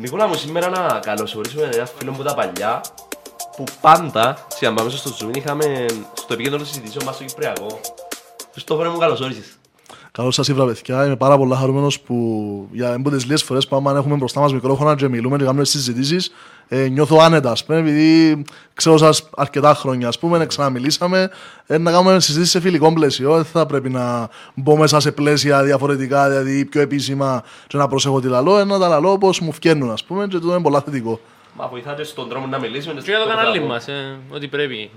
Νικόλα μου, σήμερα να καλωσορίσουμε ένα φίλο μου τα παλιά που πάντα συμπάμε στο Zoom είχαμε στο επίκεντρο των συζητήσεων μας στο Κυπριακό. Χριστόφορε μου, καλώς όρισες. Καλώς σας ήρθα παιδιά, είμαι πάρα πολύ χαρούμενος που για από τις λίγες φορές που άμα έχουμε μπροστά μας μικρόφωνα και μιλούμε και κάνουμε συζητήσεις ε, νιώθω άνετα, ας πούμε, επειδή ξέρω σας αρκετά χρόνια, ας πούμε, ξαναμιλήσαμε, ε, να κάνουμε συζήτηση σε φιλικό πλαίσιο, δεν θα πρέπει να μπω μέσα σε πλαίσια διαφορετικά, δηλαδή πιο επίσημα και να προσέχω τι λαλό, ε, να τα λαλώ όπως μου φκαίνουν, ας πούμε, και το είναι πολλά θετικό. Μα βοηθάτε στον τρόπο να μιλήσουμε. Και για το κανάλι μας, ε, ό,τι πρέπει.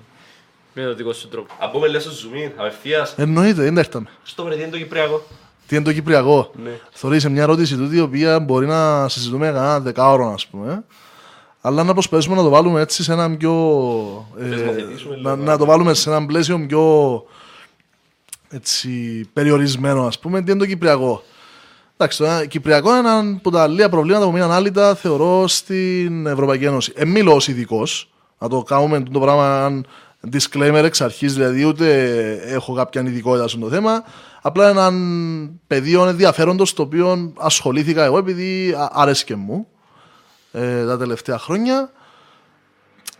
Με το δικό σου τρόπο. Αν πούμε λες στο Zoom, απευθείας, Εννοείται, δεν έρθαμε. στο βρε, τι είναι το Κυπριακό; Τι είναι το Κυπριακό; Ναι. Θεωρείς μια ερώτηση τούτη η οποία μπορεί να συζητούμε για κανένα δεκάωρο, ας πούμε. ε. Αλλά να προσπαθήσουμε να το βάλουμε έτσι σε ένα πιο. ε, Θεσμοθετήσουμε να, λίγο. να το βάλουμε σε ένα πλαίσιο πιο έτσι, περιορισμένο, ας πούμε. Τι είναι το Κυπριακό; Εντάξει, το ένα- Κυπριακό είναι ένα από τα λίγα προβλήματα που μείναν άλυτα, θεωρώ, στην Ευρωπαϊκή Ένωση. Ε, μιλώ ως ειδικός, να το κάνουμε το πράγμα έναν disclaimer εξ αρχής, δηλαδή ούτε έχω κάποια ειδικότητα στο θέμα. Απλά έναν πεδίο ενδιαφέροντος το οποίο ασχολήθηκα εγώ επειδή α- άρεσκε μου ε, τα τελευταία χρόνια.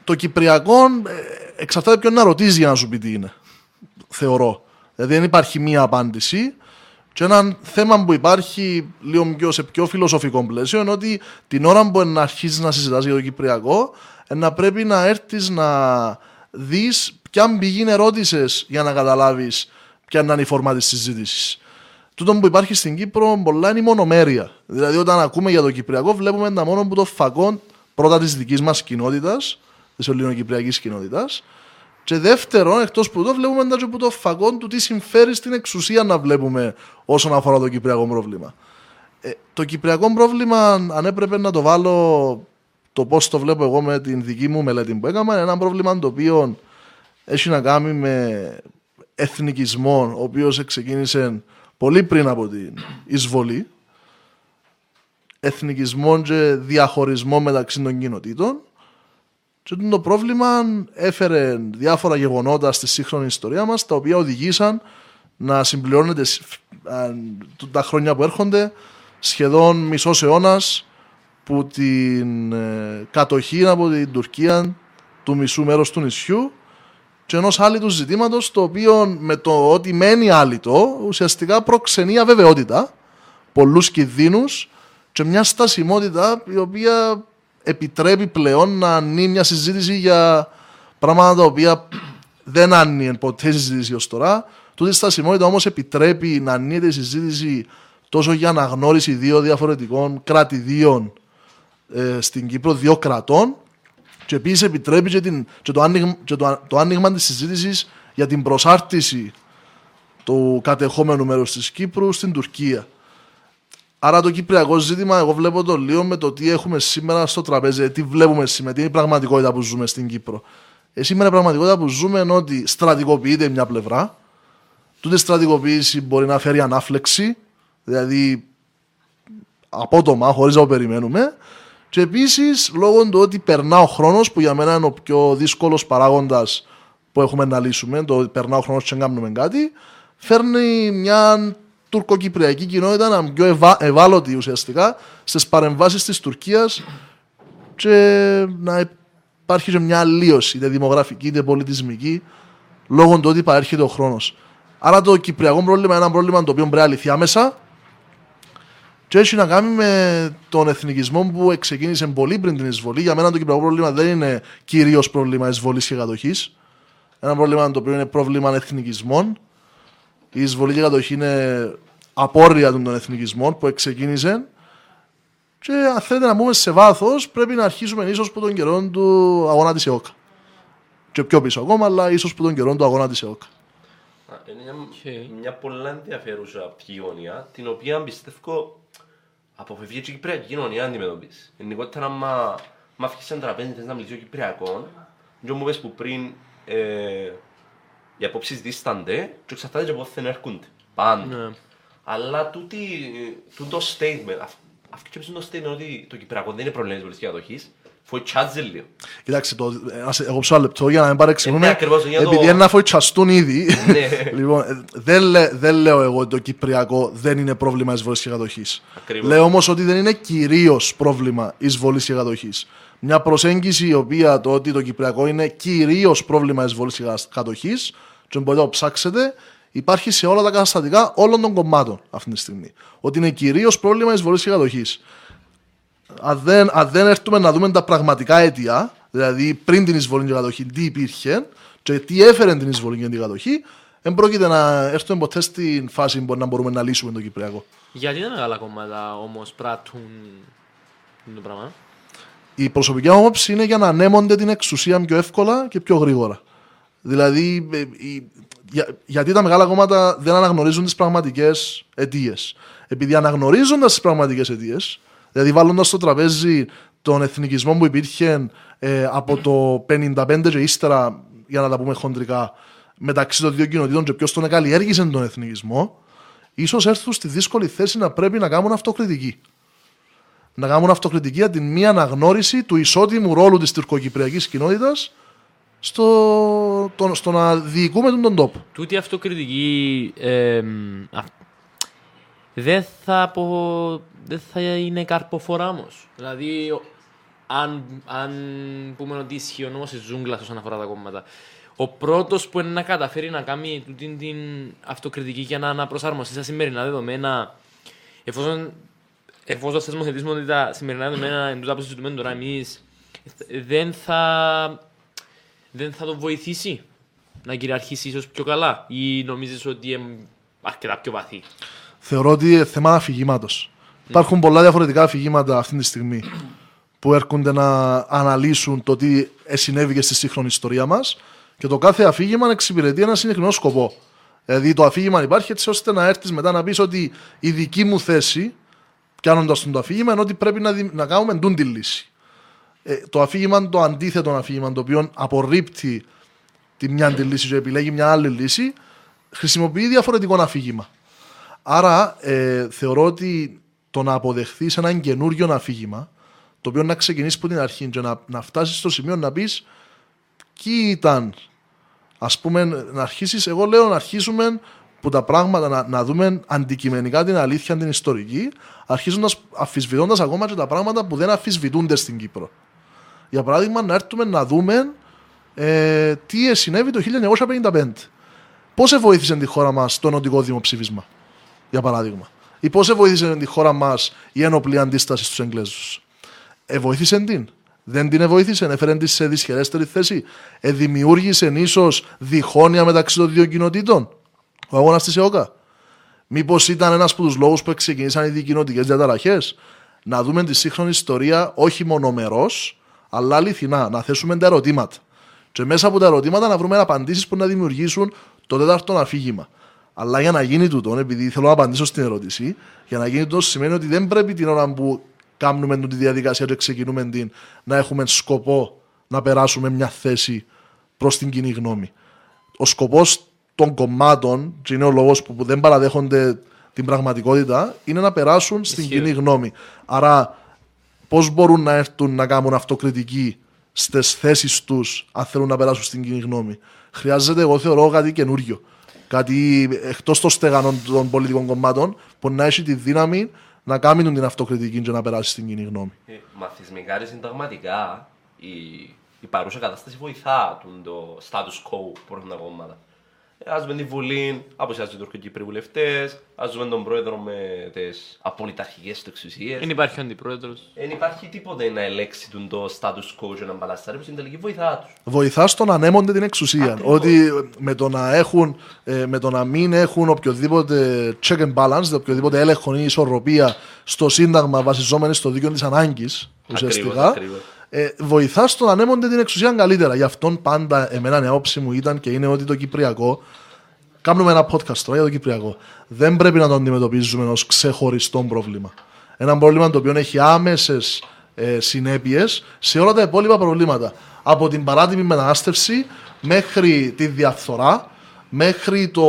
Το Κυπριακό ε, εξαρτάται ποιον να ρωτήσει για να σου πει τι είναι. Θεωρώ. Δηλαδή δεν υπάρχει μία απάντηση. Και ένα θέμα που υπάρχει λίγο πιο σε πιο φιλοσοφικό πλαίσιο είναι ότι την ώρα που να αρχίσεις να συζητάς για το Κυπριακό, ε, να πρέπει να έρθεις να δεις ποια πηγή ερώτησες για να καταλάβεις ποια είναι η φόρμα της συζήτησης. Τούτο που υπάρχει στην Κύπρο πολλά είναι η μονομέρεια. Δηλαδή, όταν ακούμε για το Κυπριακό, βλέπουμε τα μόνο που το φακό πρώτα της δικής μας κοινότητας, της ελληνοκυπριακής κοινότητας, και δεύτερον, εκτός που το βλέπουμε τα και που το φακό του τι συμφέρει στην εξουσία να βλέπουμε όσον αφορά το κυπριακό πρόβλημα. Ε, το κυπριακό πρόβλημα, αν έπρεπε να το βάλω το πώς το βλέπω εγώ με την δική μου μελέτη που έκανα, είναι ένα πρόβλημα το οποίο έχει να κάνει με εθνικισμό, ο οποίος ξεκίνησε πολύ πριν από την εισβολή. Εθνικισμό και διαχωρισμό μεταξύ των κοινοτήτων. Και το πρόβλημα έφερε διάφορα γεγονότα στη σύγχρονη ιστορία μας τα οποία οδηγήσαν να συμπληρώνεται σ- α, τα χρόνια που έρχονται σχεδόν μισός αιώνας που την ε, κατοχή από την Τουρκία του μισού μέρους του νησιού και ενός άλυτου ζητήματος το οποίο με το ότι μένει άλυτο ουσιαστικά προξενεί αβεβαιότητα πολλούς κινδύνους και μια στασιμότητα η οποία επιτρέπει πλέον να ανοίγει μια συζήτηση για πράγματα τα οποία δεν άνοιγε ποτέ η συζήτηση ως τώρα. Τούτη η στασιμότητα όμως επιτρέπει να ανοίγεται η συζήτηση τόσο για αναγνώριση δύο διαφορετικών κρατηδίων ε, στην Κύπρο, δύο κρατών και επίσης επιτρέπει και, την, και το, άνοιγμα, και το, το άνοιγμα της συζήτησης για την προσάρτηση του κατεχόμενου μέρους της Κύπρου στην Τουρκία. Άρα το κυπριακό ζήτημα, εγώ βλέπω το λίγο με το τι έχουμε σήμερα στο τραπέζι, τι βλέπουμε σήμερα, τι είναι η πραγματικότητα που ζούμε στην Κύπρο. Ε, σήμερα η πραγματικότητα που ζούμε είναι ότι στρατικοποιείται μια πλευρά. Τούτη στρατικοποίηση μπορεί να φέρει ανάφλεξη, δηλαδή απότομα, χωρίς να το περιμένουμε. Και επίσης λόγω του ότι περνά ο χρόνος, που για μένα είναι ο πιο δύσκολος παράγοντας που έχουμε να λύσουμε, το ότι περνά ο χρόνος και δεν κάνουμε κάτι, φέρνει μια τουρκοκυπριακή κοινότητα να είναι πιο ευα... ευάλωτη ουσιαστικά στις παρεμβάσεις της Τουρκίας και να υπάρχει και μια αλλίωση, είτε δημογραφική είτε πολιτισμική, λόγω του ότι παρέρχεται ο χρόνος. Άρα το κυπριακό πρόβλημα είναι ένα πρόβλημα το οποίο πρέπει να λυθεί άμεσα και έχει να κάνει με τον εθνικισμό που ξεκίνησε πολύ πριν την εισβολή. Για μένα το κυπριακό πρόβλημα δεν είναι κυρίως πρόβλημα εισβολής και κατοχής. Ένα πρόβλημα το οποίο είναι πρόβλημα εθνικισμών. Η εισβολή και κατοχή είναι απόρροια των εθνικισμών που ξεκίνησε. Και αν θέλετε να μπούμε σε βάθος, πρέπει να αρχίσουμε ίσως από τον καιρό του αγώνα της ΕΟΚΑ. Και πιο πίσω ακόμα, αλλά ίσως από τον καιρό του αγώνα της ΕΟΚΑ. Α, Είναι μια, Οκ. μια πολλά ενδιαφέρουσα πτυχή γωνία, την οποία πιστεύω αποφευγεί και η Κυπριακή κοινωνία να αντιμετωπίσει. Γενικότερα, άμα μα αφήσεις ένα τραπέζι θες να μιλήσει ο Κυπριακός, και μου πες που πριν ε, οι απόψεις δίστανται και εξαρτάται και πότε δεν έρχονται. Πάντα. Ναι. Αλλά τούτη, τούτο statement, αυ- αυτό και το statement ότι το Κυπριακό δεν είναι πρόβλημα της πολιτικής κατοχής, φοητσάζει λίγο. Κοιτάξτε, το, να σε- εγώ ψω ένα λεπτό για να μην παρεξηγούμε. Ε, ναι, ακριβώς, για το- επειδή είναι να φοητσαστούν ήδη. Ναι. λοιπόν, ε, δεν, λέ- δεν λέω εγώ ότι το Κυπριακό δεν είναι πρόβλημα εισβολής και κατοχής. Ακριβώς. Λέω όμως ότι δεν είναι κυρίως πρόβλημα εισβολής και κατοχής. Μια προσέγγιση η οποία το ότι το Κυπριακό είναι κυρίως πρόβλημα εισβολής και κατοχής, και μπορείτε να το ψάξετε, υπάρχει σε όλα τα καταστατικά όλων των κομμάτων αυτή τη στιγμή. Ότι είναι κυρίως πρόβλημα εισβολής και κατοχής αν δεν, αν δεν έρθουμε να δούμε τα πραγματικά αίτια, δηλαδή πριν την εισβολή και κατοχή, τι υπήρχε και τι έφερε την εισβολή και την κατοχή, δεν πρόκειται να έρθουμε ποτέ στην φάση που μπορεί να μπορούμε να λύσουμε το Κυπριακό. Γιατί τα μεγάλα κόμματα όμως πράττουν το πράγμα; Η προσωπική μου άποψη είναι για να ανέμονται την εξουσία πιο εύκολα και πιο γρήγορα. Δηλαδή, ε, η- για- γιατί τα μεγάλα κόμματα δεν αναγνωρίζουν τις πραγματικές αιτίες. Επειδή αναγνωρίζοντας τις πραγματικές αιτίες, δηλαδή βάλλοντα στο τραπέζι τον εθνικισμό που υπήρχε ε, από το 55 και ύστερα, για να τα πούμε χοντρικά, μεταξύ των δύο κοινοτήτων και ποιος τον καλλιέργησε τον εθνικισμό, ίσως έρθουν στη δύσκολη θέση να πρέπει να κάνουν αυτοκριτική να κάνουν αυτοκριτική για την μία αναγνώριση του ισότιμου ρόλου της τουρκοκυπριακής κοινότητας στο, το, στο να διοικούμε τον, τον τόπο. Τούτη αυτοκριτική εμ, α- δεν θα, απο... δεν θα είναι καρποφορά όμω. Δηλαδή, ο- αν, αν πούμε ότι ισχύει ο νόμος της ζούγκλας όσον αφορά τα κόμματα, ο πρώτος που είναι να καταφέρει να κάνει τούτη την αυτοκριτική και να αναπροσαρμοστεί στα σημερινά δεδομένα, εφόσον, εφόσον θεσμοθετήσουμε ότι τα σημερινά δεδομένα είναι τούτα που συζητούμε τώρα εμείς, δεν θα, δεν θα το βοηθήσει να κυριαρχήσει ίσως πιο καλά ή νομίζεις ότι είναι αρκετά πιο βαθύ; Θεωρώ ότι είναι θέμα αφηγήματος. Υπάρχουν πολλά διαφορετικά αφηγήματα αυτή τη στιγμή που έρχονται να αναλύσουν το τι συνέβη και στη σύγχρονη ιστορία μας και το κάθε αφήγημα εξυπηρετεί ένα συγκεκριμένο σκοπό. Δηλαδή το αφήγημα υπάρχει έτσι ώστε να έρθεις μετά να πεις ότι η δική μου θέση, πιάνοντας τον το αφήγημα, είναι ότι πρέπει να, δι- να κάνουμε τούν τη λύση. Ε, το αφήγημα, το αντίθετο αφήγημα, το οποίο απορρίπτει τη μια λύση και επιλέγει μια άλλη λύση, χρησιμοποιεί διαφορετικό αφήγημα. Άρα ε, θεωρώ ότι το να αποδεχθείς έναν καινούριο αφήγημα, το οποίο να ξεκινήσεις από την αρχή και να, να φτάσεις στο σημείο να πεις τι ήταν, ας πούμε, να αρχίσεις. Εγώ λέω να αρχίσουμε που τα πράγματα να, να δούμε αντικειμενικά την αλήθεια, την ιστορική, αρχίζοντας αφισβητώντας ακόμα και τα πράγματα που δεν αφισβητούνται στην Κύπρο. Για παράδειγμα, να έρθουμε να δούμε ε, τι συνέβη το 1955. Πώς βοήθησε τη χώρα μας το νοτικό δημοψήφισμα, για παράδειγμα. Ή πώς βοήθησε τη χώρα μας η ένοπλη αντίσταση στους Εγγλέζους. Ε, βοήθησε την. Δεν την βοήθησε, έφερε τη σε δυσχερέστερη θέση. Ε, δημιούργησε ίσω διχόνοια μεταξύ των δύο κοινοτήτων. Ο αγώνας της ΕΟΚΑ. Μήπως ήταν ένας από τους λόγους που ξεκίνησαν οι δικοινοτικέ διαταραχές; Να δούμε τη σύγχρονη ιστορία όχι μονομερό, αλλά αληθινά. Να θέσουμε τα ερωτήματα. Και μέσα από τα ερωτήματα να βρούμε απαντήσεις που να δημιουργήσουν το τέταρτο αφήγημα. Αλλά για να γίνει τούτο, επειδή θέλω να απαντήσω στην ερώτηση, για να γίνει τούτο σημαίνει ότι δεν πρέπει την ώρα που κάνουμε τη διαδικασία και ξεκινούμε την να έχουμε σκοπό να περάσουμε μια θέση προς την κοινή γνώμη. Ο σκοπός των κομμάτων, και είναι ο λόγος που, που δεν παραδέχονται την πραγματικότητα, είναι να περάσουν στην Ισχύει. κοινή γνώμη. Άρα, πώς μπορούν να έρθουν να κάνουν αυτοκριτική στις θέσεις τους, αν θέλουν να περάσουν στην κοινή γνώμη. Χρειάζεται, εγώ θεωρώ, κάτι καινούριο. Κάτι εκτός των στεγανών των πολιτικών κομμάτων που να έχει τη δύναμη να κάνουν την αυτοκριτική και να περάσει στην κοινή γνώμη. Ε, Μαθησμικά και συνταγματικά η, η παρούσα κατάσταση βοηθά τον το status quo που έχουν τα κόμματα. Ε, Ας δούμε τη Βουλή, αποσιάζουν οι τουρκοκύπροι βουλευτές, ας δούμε τον πρόεδρο με τις απολυταρχικές του εξουσίες. Δεν υπάρχει ο αντιπρόεδρος. Δεν υπάρχει τίποτε να ελέξει τον το status quo και να μπαλαστάρει που στην τελική βοηθά τους. βοηθά στο να ανέμονται την εξουσία. Ακριβώς. Ότι με το, να έχουν, ε, με το να μην έχουν οποιοδήποτε check and balance, οποιοδήποτε έλεγχο ή ισορροπία στο Σύνταγμα βασιζόμενοι στο δίκαιο της ανάγκης, ουσιαστικά, ακριβώς. Ε, βοηθάς στο να ανέμονται την εξουσία καλύτερα. Γι' αυτόν πάντα εμένα η άποψη μου ήταν και είναι ότι το Κυπριακό. Κάνουμε ένα podcast τώρα για το Κυπριακό. Δεν πρέπει να το αντιμετωπίζουμε ως ξεχωριστό πρόβλημα. Ένα πρόβλημα το οποίο έχει άμεσες ε, συνέπειες σε όλα τα υπόλοιπα προβλήματα. Από την παράτιμη μετανάστευση μέχρι τη διαφθορά, μέχρι το,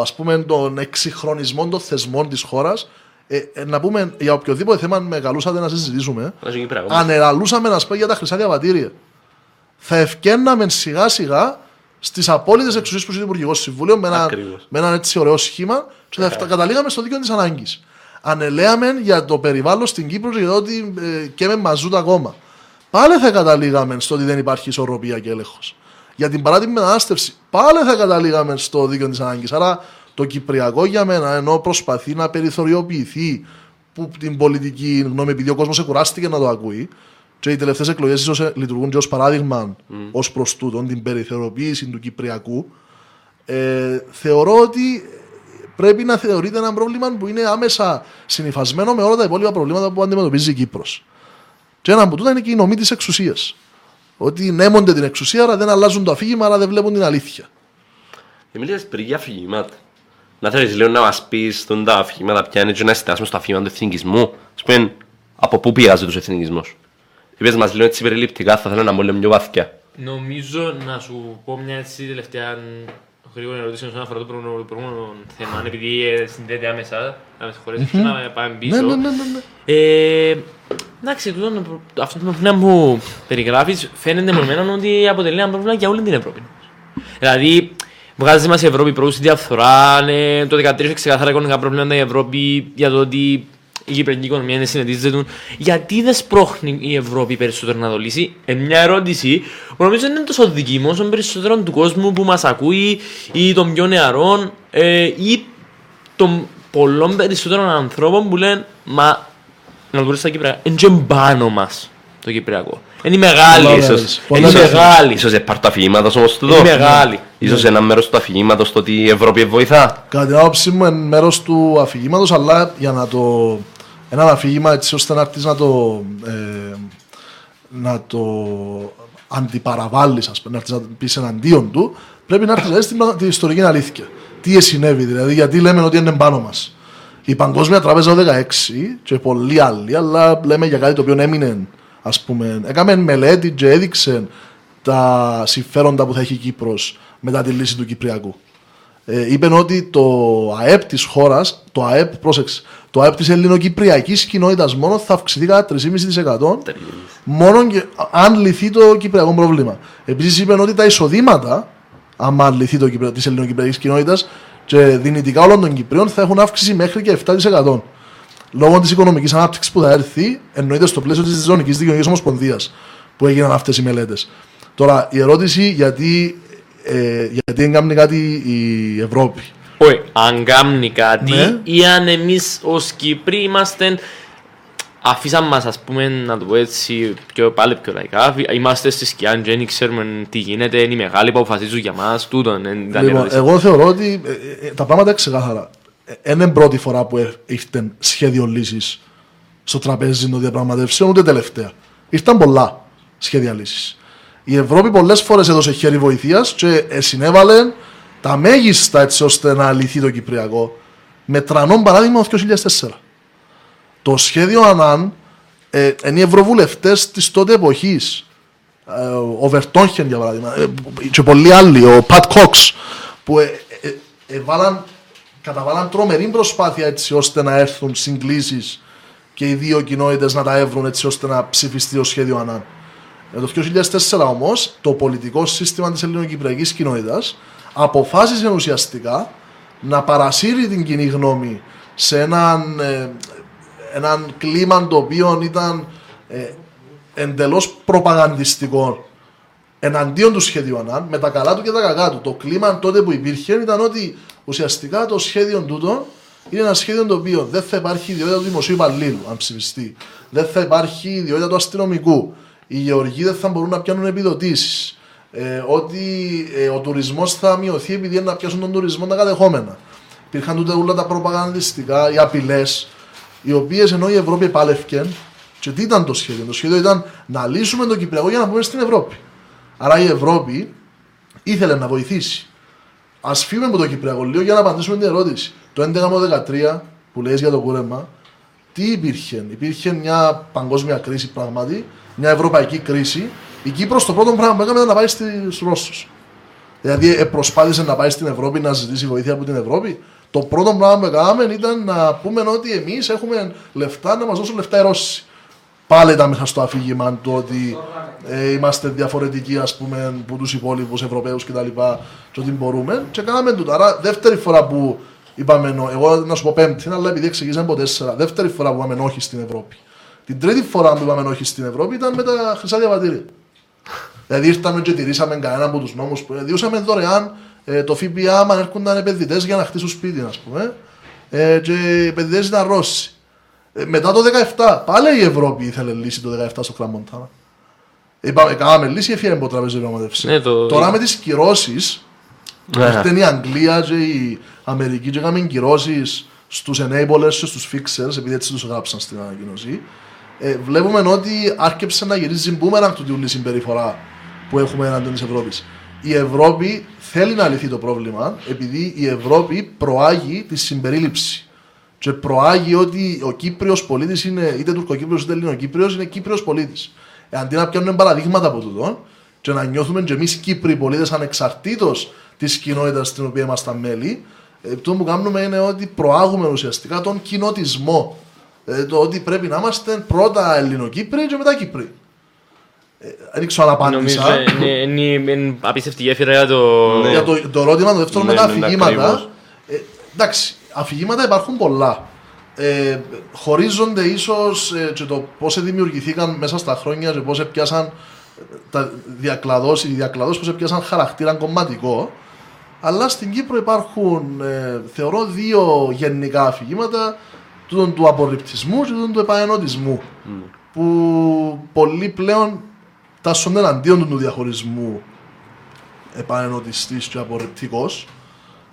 ας πούμε, τον εξυγχρονισμό των θεσμών της χώρας. Ε, ε, να πούμε για οποιοδήποτε θέμα με καλούσατε να συζητήσουμε. Να γίνει πράγμα. Αν ελαλούσαμε να πούμε για τα χρυσά διαβατήρια, θα ευκαιρνάμε σιγά σιγά στις απόλυτες εξουσίες που έχει το Υπουργικό Συμβούλιο με, ένα, Ακριβώς. με έναν έτσι ωραίο σχήμα και θα καταλήγαμε στο δίκαιο της ανάγκης. Αν ελέαμε για το περιβάλλον στην Κύπρο και για το ότι ε, και με μαζούτα ακόμα. Πάλι θα καταλήγαμε στο ότι δεν υπάρχει ισορροπία και έλεγχος. Για την παρά την μετανάστευση, πάλι θα καταλήγαμε στο δίκαιο της ανάγκης. Άρα το Κυπριακό για μένα, ενώ προσπαθεί να περιθωριοποιηθεί που την πολιτική γνώμη, επειδή ο κόσμος κουράστηκε να το ακούει, και οι τελευταίες εκλογές ίσως λειτουργούν και ως παράδειγμα ως προς τούτον, την περιθωριοποίηση του Κυπριακού, ε, θεωρώ ότι πρέπει να θεωρείται ένα πρόβλημα που είναι άμεσα συνυφασμένο με όλα τα υπόλοιπα προβλήματα που αντιμετωπίζει η Κύπρος. Και ένα από τούτα είναι και η νομή της εξουσίας. Ότι νέμονται την εξουσία, άρα δεν αλλάζουν το αφήγημα, άρα δεν βλέπουν την αλήθεια. Εμίλιας πριν για αφηγήματα. Να θέλεις λίγο να μας πεις τον τα αφηγήματα ποια είναι και να εστιάσουμε στο αφήγημα του εθνικισμού. Ας πούμε, από πού πηγάζει τους εθνικισμός. Είπες μας λίγο έτσι περιληπτικά, θα θέλω να μου λέω πιο βαθιά. Νομίζω να σου πω μια έτσι τελευταία γρήγορη ερώτηση όσον αφορά το προηγούμενο το προηγούμενο θέμα, επειδή ε, συνδέεται άμεσα, να με συγχωρέσεις και να πάμε πίσω. Ναι, ναι, ναι, ναι, ναι. Ε, εντάξει, τούτο, το- αυτό το πρόβλημα που περιγράφεις φαίνεται με εμένα ότι αποτελεί ένα πρόβλημα για όλη την Ευρώπη. Δηλαδή, βγάζει μας η Ευρώπη προς τη διαφθορά, ναι, το 2013 είχε ξεκαθαρά οικονομικά προβλήματα η Ευρώπη για το ότι η κυπριακή οικονομία είναι συνετίζεται. Γιατί δεν σπρώχνει η Ευρώπη περισσότερο να το λύσει; Ε, μια ερώτηση που νομίζω δεν είναι τόσο δική μου, όσο περισσότερο του κόσμου που μας ακούει ή των πιο νεαρών ε, ή των πολλών περισσότερων ανθρώπων που λένε Μα να το πω στα Κυπριακά, είναι και πάνω μας το Κυπριακό. Είναι η μεγάλη Πολλά ίσως. μέρες, πολλά Είναι η μέρες. μεγάλη. Ίσως είναι part του αφηγήματος όμως του Είναι εδώ. μεγάλη. Ίσως ένα μέρος του αφηγήματος το ότι η Ευρώπη βοηθά. Κατά την άποψή μου είναι μέρος του αφηγήματος, αλλά για να το. Ένα αφήγημα έτσι ώστε να έρθεις να το. Ε, να το αντιπαραβάλει, ας πούμε, να έρθεις να πεις εναντίον του, πρέπει να έρθεις στην πραγμα- την ιστορική αλήθεια. Τι συνέβη, δηλαδή, γιατί λέμε ότι είναι πάνω μας. Η Παγκόσμια Τράπεζα το 2016 και πολλοί άλλοι, αλλά λέμε για κάτι το οποίο έμεινε, ας πούμε, έκαμε μελέτη και έδειξε τα συμφέροντα που θα έχει η Κύπρος μετά τη λύση του Κυπριακού. Ε, είπαν ότι το ΑΕΠ της χώρας, το ΑΕΠ, πρόσεξε, το ΑΕΠ της ελληνοκυπριακής κοινότητας μόνο θα αυξηθεί κατά 3,5% μόνο και αν λυθεί το κυπριακό πρόβλημα. Επίσης είπαν ότι τα εισοδήματα, άμα λυθεί το Κυπριακό της ελληνοκυπριακής κοινότητας και δυνητικά όλων των Κυπρίων θα έχουν αύξηση μέχρι και 7%. Λόγω της οικονομικής ανάπτυξης που θα έρθει, εννοείται στο πλαίσιο της Ζωνική Δικαιολογικής Ομοσπονδίας που έγιναν αυτές οι μελέτες. Τώρα, η ερώτηση γιατί, ε, γιατί δεν κάνει κάτι η Ευρώπη. Όχι, αν κάνει κάτι Ναι. ή αν εμείς ως Κύπροι είμαστε αφήσαν μας ας πούμε να το πω έτσι πιο, πάλι πιο λαϊκά αφή- είμαστε στη σκιά και δεν ξέρουμε τι γίνεται είναι οι μεγάλοι που αποφασίζουν για μας τούτον δεν ήταν η Λοιπόν, ερώτηση. εγώ θεωρώ ότι ε, ε, ε, τα πράγματα είναι ξεκάθαρα. Δεν είναι πρώτη φορά που ε, ήρθε σχέδιο λύσης στο τραπέζι των διαπραγματεύσεων, ούτε τελευταία. Ήρθαν πολλά σχέδια λύσης. Η Ευρώπη πολλές φορές έδωσε χέρι βοηθείας και ε, συνέβαλε τα μέγιστα έτσι ώστε να λυθεί το Κυπριακό. Με τρανό παράδειγμα το 2004. Το σχέδιο ΑΝΑΝ ε, είναι οι ευρωβουλευτές της τότε εποχής. Ε, ο Βερτόγχεν για παράδειγμα, ε, και πολλοί άλλοι, ο Πατ Κόξ, που ε, ε, ε, βάλαν, καταβάλαν τρομερή προσπάθεια έτσι ώστε να έρθουν συγκλήσεις και οι δύο κοινότητες να τα έβρουν έτσι ώστε να ψηφιστεί το σχέδιο ΑΝΑΝ. Ε, το 2004 όμως το πολιτικό σύστημα της ελληνοκυπριακής κοινότητας αποφάσισε ουσιαστικά να παρασύρει την κοινή γνώμη σε έναν, ε, έναν κλίμα το οποίο ήταν ε, εντελώς προπαγανδιστικό εναντίον του σχέδιου ΑΝΑΝ, με τα καλά του και τα κακά του. Το κλίμα τότε που υπήρχε ήταν ότι ουσιαστικά το σχέδιο τούτο είναι ένα σχέδιο το οποίο δεν θα υπάρχει ιδιότητα του δημοσίου υπαλλήλου, αν ψηφιστεί. Δεν θα υπάρχει ιδιότητα του αστυνομικού. Οι γεωργοί δεν θα μπορούν να πιάνουν επιδοτήσεις. Ε, ότι ε, ο τουρισμός θα μειωθεί επειδή είναι να πιάσουν τον τουρισμό τα κατεχόμενα. Υπήρχαν τότε όλα τα προπαγανδιστικά, οι απειλές, οι οποίες ενώ η Ευρώπη επάλευκε, και τι ήταν το σχέδιο; Το σχέδιο ήταν να λύσουμε το Κυπριακό για να πούμε στην Ευρώπη. Άρα η Ευρώπη ήθελε να βοηθήσει. Α φύγουμε από το Κυπριακό λίγο για να απαντήσουμε την ερώτηση. Το 11 με 13 που λέει για το κούρεμα, τι υπήρχε; Υπήρχε μια παγκόσμια κρίση πράγματι, μια ευρωπαϊκή κρίση. Η Κύπρος το πρώτο πράγμα που έκανε ήταν να πάει στου Ρώσους. Δηλαδή ε, προσπάθησε να πάει στην Ευρώπη να ζητήσει βοήθεια από την Ευρώπη. Το πρώτο πράγμα που έκαναμε ήταν να πούμε ότι εμείς έχουμε λεφτά να μας δώσουν λεφτά οι Ρώσοι. Πάλι ήταν μέσα στο αφήγημα το ότι ε, είμαστε διαφορετικοί ας πούμε από τους υπόλοιπους Ευρωπαίους κτλ. Και ότι μπορούμε. Και κάναμε τούτο. Άρα, δεύτερη φορά που είπαμε, νο- εγώ να σου πω πέμπτη, αλλά επειδή εξηγήσαμε από τέσσερα, δεύτερη φορά που είπαμε όχι στην Ευρώπη. Την τρίτη φορά που είπαμε όχι στην Ευρώπη ήταν με τα χρυσά διαβατήρια. Δηλαδή ήρθαμε και τηρήσαμε κανένα από τους νόμους που διούσαμε δωρεάν ε, το ΦΠΑ άμα έρχονταν επενδυτές για να χτίσουν σπίτι, ας πούμε. Ε, και οι επενδυτές ήταν Ρώσοι. Ε, μετά το 17, πάλι η Ευρώπη ήθελε λύση το 17 στο Κραμμοντάνα. Είπαμε, κάναμε λύση, έφυγε από το τραπεζικό διαπραγματεύση. Ναι, το- Τώρα με τις κυρώσεις, Ναι. ήρθε η Αγγλία και η Αμερική και έκαμε κυρώσεις στους enablers και στους fixers, επειδή έτσι τους γράψαν στην ανακοίνωση. Ε, βλέπουμε ότι άρχισε να γυρίζει boomerang του όλη η συμπεριφορά που έχουμε εναντίον της Ευρώπης. Η Ευρώπη θέλει να λυθεί το πρόβλημα επειδή η Ευρώπη προάγει τη συμπερίληψη. Και προάγει ότι ο Κύπριος πολίτης είναι είτε Τουρκοκύπριος είτε Ελληνοκύπριος, είναι Κύπριος πολίτης. Ε, αντί να πιάνουμε παραδείγματα από τούτο και να νιώθουμε και εμείς Κύπροι πολίτες ανεξαρτήτως της κοινότητας στην οποία είμαστε μέλη, ε, το που κάνουμε είναι ότι προάγουμε ουσιαστικά τον κοινοτισμό. Ε, το ότι πρέπει να είμαστε πρώτα Ελληνοκύπροι και μετά Κύπροι. Ε, δεν ξέρω αν Νομίζω απάντησα. είναι- είναι είναι απίστευτη γέφυρα για το... Ναι. Για το, το ερώτημα το δεύτερο Ναι, με τα ναι, ναι, αφηγήματα. ακριβώς. Ε, εντάξει, αφηγήματα υπάρχουν πολλά. Ε, χωρίζονται ίσως ε, και το πώς δημιουργηθήκαν μέσα στα χρόνια και πώς έπιασαν ε, τα διακλαδώσεις, οι διακλαδώσεις πώς έπιασαν χαρακτήρα κομματικό. Αλλά στην Κύπρο υπάρχουν, ε, θεωρώ, δύο γενικά αφηγήματα, τούτον του απορριπτισμού και τούτον του επαενωτισμού. Που πολλοί πλέον τάσσονται εναντίον του διαχωρισμού επανενωτιστής και απορριπτικός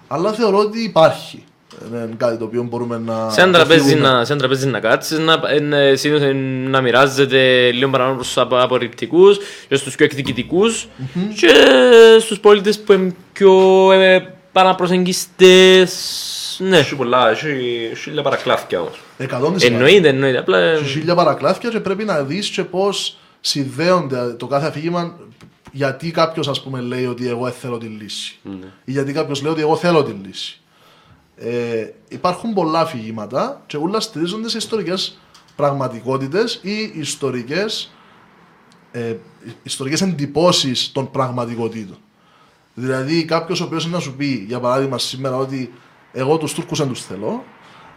αλλά θεωρώ ότι υπάρχει είναι κάτι το οποίο μπορούμε να Σε ένα το τραπέζι φύγουμε. να, σε ένα τραπέζι να κάτσεις, να, ε, συνήθως, ε, να μοιράζεται λίγο παραπάνω προς τους απο- απορριπτικούς και στους πιο εκδικητικούς και στους πολίτες που είναι πιο ε, παραπροσεγγιστές. Ναι, Έχει πολλά, έχει χίλια παρακλάθηκια όμως. 100%. εννοείται, εννοείται. Απλά ε, Έχει χίλια παρακλάθια και πρέπει να δεις και πώς συνδέονται το κάθε αφήγημα γιατί κάποιος ας πούμε λέει ότι εγώ θέλω τη λύση ή γιατί κάποιος λέει ότι εγώ θέλω τη λύση. Ε, υπάρχουν πολλά αφηγήματα και όλα στηρίζονται σε ιστορικές πραγματικότητες ή ιστορικές, ε, ιστορικές εντυπώσεις των πραγματικότητων. Δηλαδή κάποιος ο οποίος είναι να σου πει για παράδειγμα σήμερα ότι εγώ τους Τούρκους δεν τους θέλω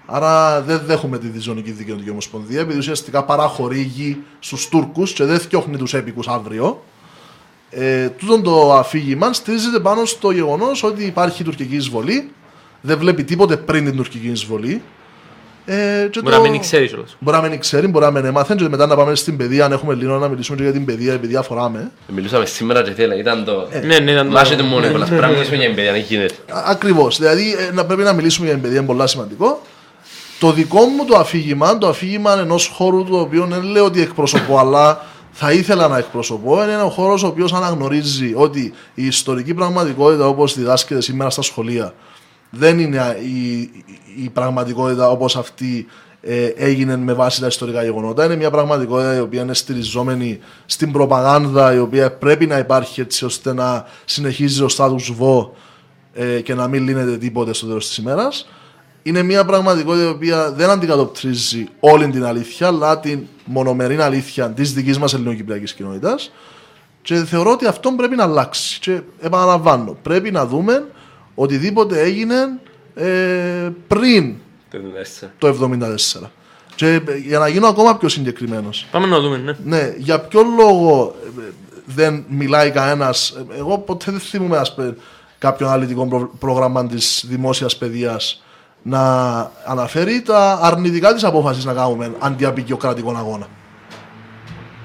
άρα δεν δέχομαι τη διζωνική δικαιωτική ομοσπονδία επειδή ουσιαστικά παραχωρεί γη στους Τούρκους και δεν φτιάχνει τους έπικους αύριο ε, τούτο το αφήγημα στηρίζεται πάνω στο γεγονός ότι υπάρχει τουρκική εισβολή. Δεν βλέπει τίποτε πριν την τουρκική εισβολή. Ε, και μπορεί να μην ξέρεις κιόλας. Μπορεί να μην ξέρει, μπορεί να μην έμαθεν και μετά να πάμε στην παιδεία. Αν έχουμε λίγο να μιλήσουμε και για την παιδεία, η παιδεία φοράμε. Μιλούσαμε σήμερα και θέλα, ήταν το... Ναι, ναι, ήταν το- Μάχεται μόνο πολλά, πρέπει να μιλήσουμε για την παιδιά, δεν γίνεται. Ακριβώς. Δηλαδή, ε, να πρέπει να μιλήσουμε για την παιδεία, είναι πολύ σημαντικό. Το δικό μου το αφήγημα, το αφήγημα ενός χώρου το οποίο δεν λέω ότι εκπροσωπώ, αλλά θα ήθελα να εκπροσωπώ, είναι ένα χώρος ο οποίος αναγνωρίζει ότι η ιστορική πραγματικότητα όπως διδάσκεται σήμερα στα σχολεία δεν είναι η, η πραγματικότητα όπως αυτή ε, έγινε με βάση τα ιστορικά γεγονότα. Είναι μια πραγματικότητα η οποία είναι στηριζόμενη στην προπαγάνδα, η οποία πρέπει να υπάρχει έτσι ώστε να συνεχίζει ο status quo ε, και να μην λύνεται τίποτε στο τέλος της ημέρας. Είναι μια πραγματικότητα η οποία δεν αντικατοπτρίζει όλη την αλήθεια, αλλά την μονομερή αλήθεια της δικής μας ελληνοκυπριακής κοινότητας. Και θεωρώ ότι αυτό πρέπει να αλλάξει. Και επαναλαμβάνω, πρέπει να δούμε οτιδήποτε έγινε ε, πριν Το διδάσκησα. το 1974. Και ε, για να γίνω ακόμα πιο συγκεκριμένος. Πάμε να δούμε, ναι. Ναι, για ποιο λόγο ε, δεν μιλάει κανένας. Εγώ ποτέ δεν θυμούμαι ας πούμε, κάποιο αναλυτικό προ- πρόγραμμα της δημόσιας παιδείας να αναφέρει τα αρνητικά της απόφασης να κάνουμε αντιαπικιοκρατικό αγώνα.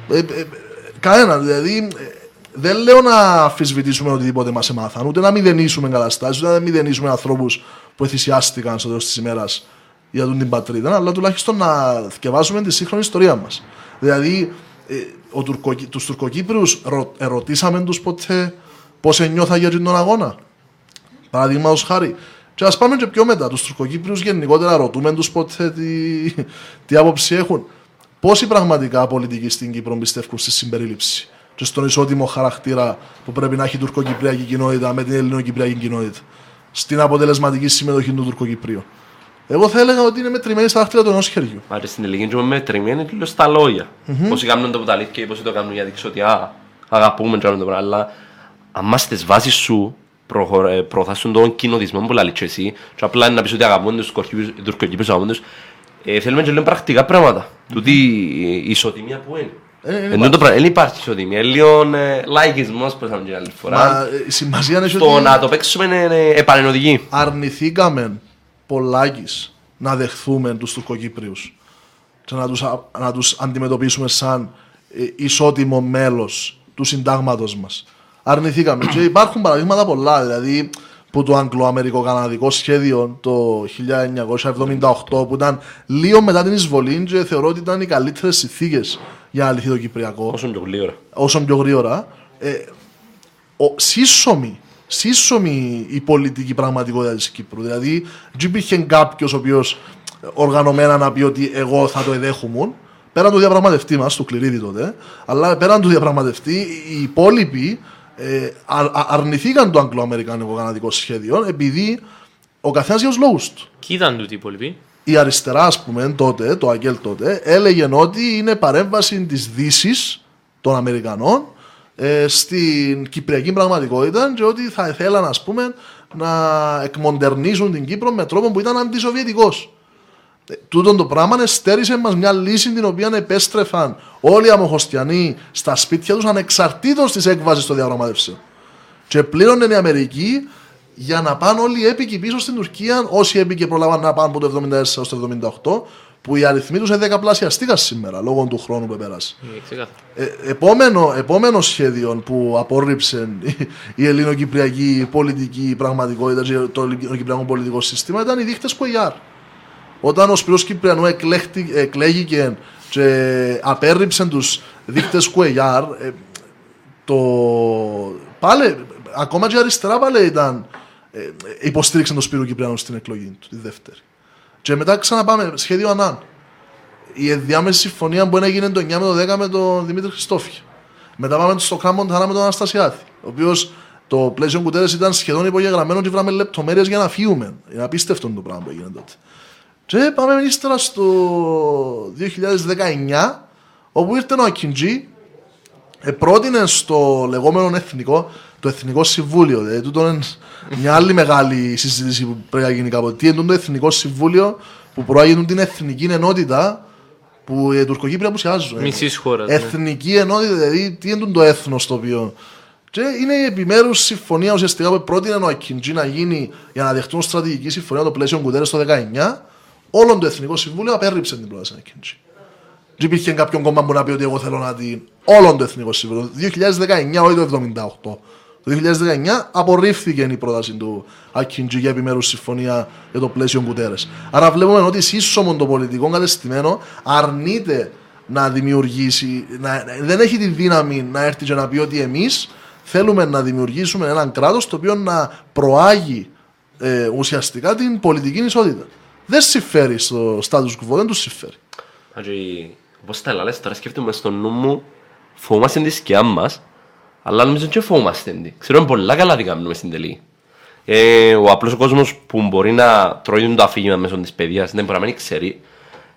Ε, ε, ε, κανένα. Δηλαδή, ε, δεν λέω να αμφισβητήσουμε οτιδήποτε μας έμαθαν, ούτε να μηδενίσουμε καταστάσεις, ούτε να μηδενίσουμε ανθρώπους που θυσιάστηκαν στο τέλος της ημέρας για τον την πατρίδα, αλλά τουλάχιστον να θυκευάσουμε τη σύγχρονη ιστορία μας. Δηλαδή, ε, ο Τουρκο, τους Τουρκοκύπριους ρω, ερωτήσαμε τους ποτέ πώς νιώθα για τον αγώνα. Παραδείγματος χάρη. Και ας πάμε και πιο μετά. Τους Τουρκοκύπριους γενικότερα ρωτούμε τους ποτέ τι, τι άποψη έχουν. Πόσοι πραγματικά πολιτικοί στην Κύπρο πιστεύουν στη συμπερίληψη; Και στον ισότιμο χαρακτήρα που πρέπει να έχει η τουρκοκυπριακή κοινότητα με την ελληνοκυπριακή κοινότητα. στην αποτελεσματική συμμετοχή του Τουρκοκυπρίου. Εγώ θα έλεγα ότι είναι μετρημένη στα δάχτυλα του ενός χεριού. Άρα στην ελληνική του με τριμμένη είναι στα λόγια. Πόσοι κάνουν το που τα αλήθεια και πόσοι το κάνουν για δείξω ότι α, αγαπούμε και κάνουν το πράγμα. Αλλά αν στις βάσεις σου προχω- ε, προωθάσουν τον κοινοτισμό που λέει και εσύ και απλά είναι να πεις ότι αγαπούν τους Τουρκοκύπριους- τουρκοκύπριους αγαπούν τους ε, θέλουμε και λέμε πρακτικά πράγματα. Τούτη η ισοτιμία που είναι. Ε, ε, Ενώ το πράγμα- Δεν υπάρχει ισοτιμία. Είναι λίγο ε, λαϊκισμός που θα την άλλη φορά. Μα ε, η σημασία είναι Το ότι να το παίξουμε είναι είναι επανενωτική. αρνηθήκαμε πολλάκις να δεχθούμε τους Τουρκοκύπριους και να τους να τους αντιμετωπίσουμε σαν ε, ισότιμο μέλος του συντάγματος μας. Αρνηθήκαμε. και υπάρχουν παραδείγματα πολλά. Δηλαδή που το Αγγλο-Αμερικο-Καναδικό σχέδιο το 1978 που ήταν λίγο μετά την εισβολή και θεωρώ ότι ήταν οι καλύτερες συνθήκες για να λυθεί το Κυπριακό Όσο πιο γλύωρα. όσο πιο γρήγορα, ε, ο, σύσσωμη, σύσσωμη η πολιτική πραγματικότητα της Κύπρου. Δηλαδή, δεν υπήρχε κάποιος ο οποίος οργανωμένα να πει ότι εγώ θα το εδέχομαι, πέραν του διαπραγματευτή μας, του Κληρίδη τότε, αλλά πέραν του διαπραγματευτή, οι υπόλοιποι ε, α, α- αρνηθήκαν το αγγλο-αμερικανικό καναδικό σχέδιο επειδή ο καθένας για τους λόγους του Κι ήταν τούτοι οι υπόλοιποι. η αριστερά, ας πούμε, τότε, το ΑΚΕΛ τότε, έλεγε ότι είναι παρέμβαση της Δύσης των Αμερικανών ε, στην κυπριακή πραγματικότητα και ότι θα θέλαν, ας πούμε, να εκμοντερνίζουν την Κύπρο με τρόπο που ήταν αντισοβιετικός. Ε, τούτον το πράγμα εστέρισε μας μια λύση την οποία επέστρεφαν όλοι οι αμοχωστιανοί στα σπίτια τους ανεξαρτήτως της έκβασης των διαπραγματεύσεων. Και πλήρωνε η Αμερική για να πάνε όλοι οι έπικοι πίσω στην Τουρκία, όσοι έπικοι προλάβαν να πάνε από το 1974 έως το 1978, που οι αριθμοί τους είναι δεκαπλασιαστήκαν σήμερα λόγω του χρόνου που πέρασε. Ε, ξεκάθαρα. Ε, επόμενο, επόμενο σχέδιο που απόρριψε η- η ελληνοκυπριακή πολιτική πραγματικότητα και το ελληνοκυπριακό πολιτικό σύστημα ήταν οι δείχτες Κουεγιάρ. Όταν ο Σπυρός Κυπριανού εκλέχτη- εκλέγηκε και απέρριψε τους δείχτες Κουεγιάρ, ε, το... πάλι, ακόμα και η αριστερά πάλι ήταν, ε, υποστήριξε τον Σπύρο Κυπριανού στην εκλογή του, τη δεύτερη. Και μετά ξαναπάμε, σχέδιο Ανάν η ενδιάμεση συμφωνία που έγινε το 9 με το 10 με τον Δημήτρη Χριστόφη. Μετά πάμε στο Κράμον Ταρά με τον Αναστασιάδη. Ο οποίος το πλαίσιο κουτέρες ήταν σχεδόν υπογεγραμμένο και βράμε λεπτομέρειες για να φύγουμε. Είναι απίστευτο το πράγμα που έγινε τότε. Και πάμε ύστερα στο 2019, όπου ήρθε ο Ακιντζή, ε, πρότεινε στο λεγόμενο εθνικό, το Εθνικό Συμβούλιο. Δηλαδή, τούτο είναι μια άλλη μεγάλη συζήτηση που πρέπει να γίνει κάποτε. Τι είναι το Εθνικό Συμβούλιο που προάγει την εθνική ενότητα που οι Τουρκοκύπροι απουσιάζουν. Μισής χώρας, ναι. Εθνική ενότητα, δηλαδή τι είναι το έθνος το οποίο. Και είναι η επιμέρους συμφωνία ουσιαστικά που πρότεινε ο Ακιντζή να γίνει για να δεχτούν στρατηγική συμφωνία το πλαίσιο Κουτέρε το 19. Όλο το Εθνικό Συμβούλιο απέρριψε την πρόταση Ακιντζή. Δεν υπήρχε κάποιον κόμμα που να πει ότι εγώ θέλω να την. Όλο το Εθνικό Συμβούλιο. Το 2019, όχι το 1978. Το 2019 απορρίφθηκε η πρόταση του Ακιντζή για επιμέρους συμφωνία για το πλαίσιο Κουτέρες. Άρα βλέπουμε ότι σύσσωμο το πολιτικό κατεστημένο αρνείται να δημιουργήσει, να, δεν έχει τη δύναμη να έρθει και να πει ότι εμείς θέλουμε να δημιουργήσουμε έναν κράτος το οποίο να προάγει ε, ουσιαστικά την πολιτική ισότητα. Δεν συμφέρει στο status quo, δεν του συμφέρει. Άτζι, όπως τα λες, τώρα σκέφτομαι στο νου μου, φοβούμαστε τη σκιά μας, αλλά νομίζω και φοβούμαστε τη. Ξέρουμε πολλά καλά τι κάνουμε στην τελή. Ε, ο απλός ο κόσμος που μπορεί να τρώει το αφήγημα μέσω της παιδείας, δεν μπορεί να μην ξέρει,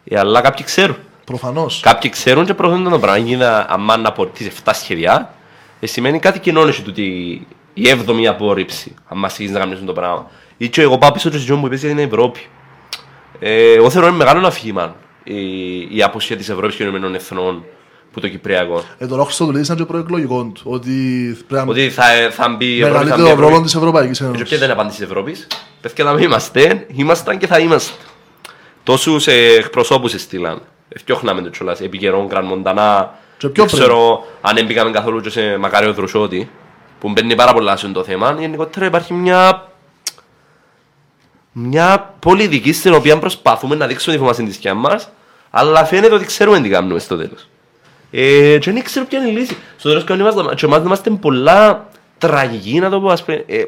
ε, αλλά κάποιοι ξέρουν. Προφανώς. Κάποιοι ξέρουν και προωθούν το πράγμα. Γίνα αμάν από τις 7 σχεδιά, ε, σημαίνει κάτι κοινό έχει τούτη η έβδομη απόρριψη, αν μας έχεις να κάνεις το πράγμα. Ή και εγώ πάω πίσω και στο που είπες για την Ευρώπη. Ε, εγώ θεωρώ είναι μεγάλο αφήγημα η, η αποσία της Ευρώπης και των Ηνωμένων Εθνών που το Κυπριακό. Ε, τον Ρόχστο του λέει σαν και προεκλογικός του. Ότι πρέπει να Ότι θα, θα μπει η Ευρώπη, θα μπει η μεγαλύτερο ρόλο Ευρώπη. της Ευρωπαϊκής Και Ένωσης. ποια ήταν η απάντηση της Ευρώπης; Παιδιά να μην είμαστε, ήμασταν και θα είμαστε. Τόσους ε, εκπροσώπους στείλαν. Φτιάχναμε το κιόλας, επί καιρών, Γκραν Μοντανά. Και πιο Δεν ξέρω αν έμπηκαμε καθόλου και σε Μακάριο Δρουσότη, που μπαίνει πάρα πολλά σε το θέμα. Γενικότερα υπάρχει μια μια πολιτική στην οποία προσπαθούμε να δείξουμε τη φοβάσαι τη σκιά μας, αλλά φαίνεται ότι ξέρουμε τι κάνουμε στο τέλος. Ε, και δεν ξέρω ποια είναι η λύση. Στο τέλος κανένα μας, και εμάς είμαστε πολλά τραγικοί, να το πω, ας πούμε. Ε,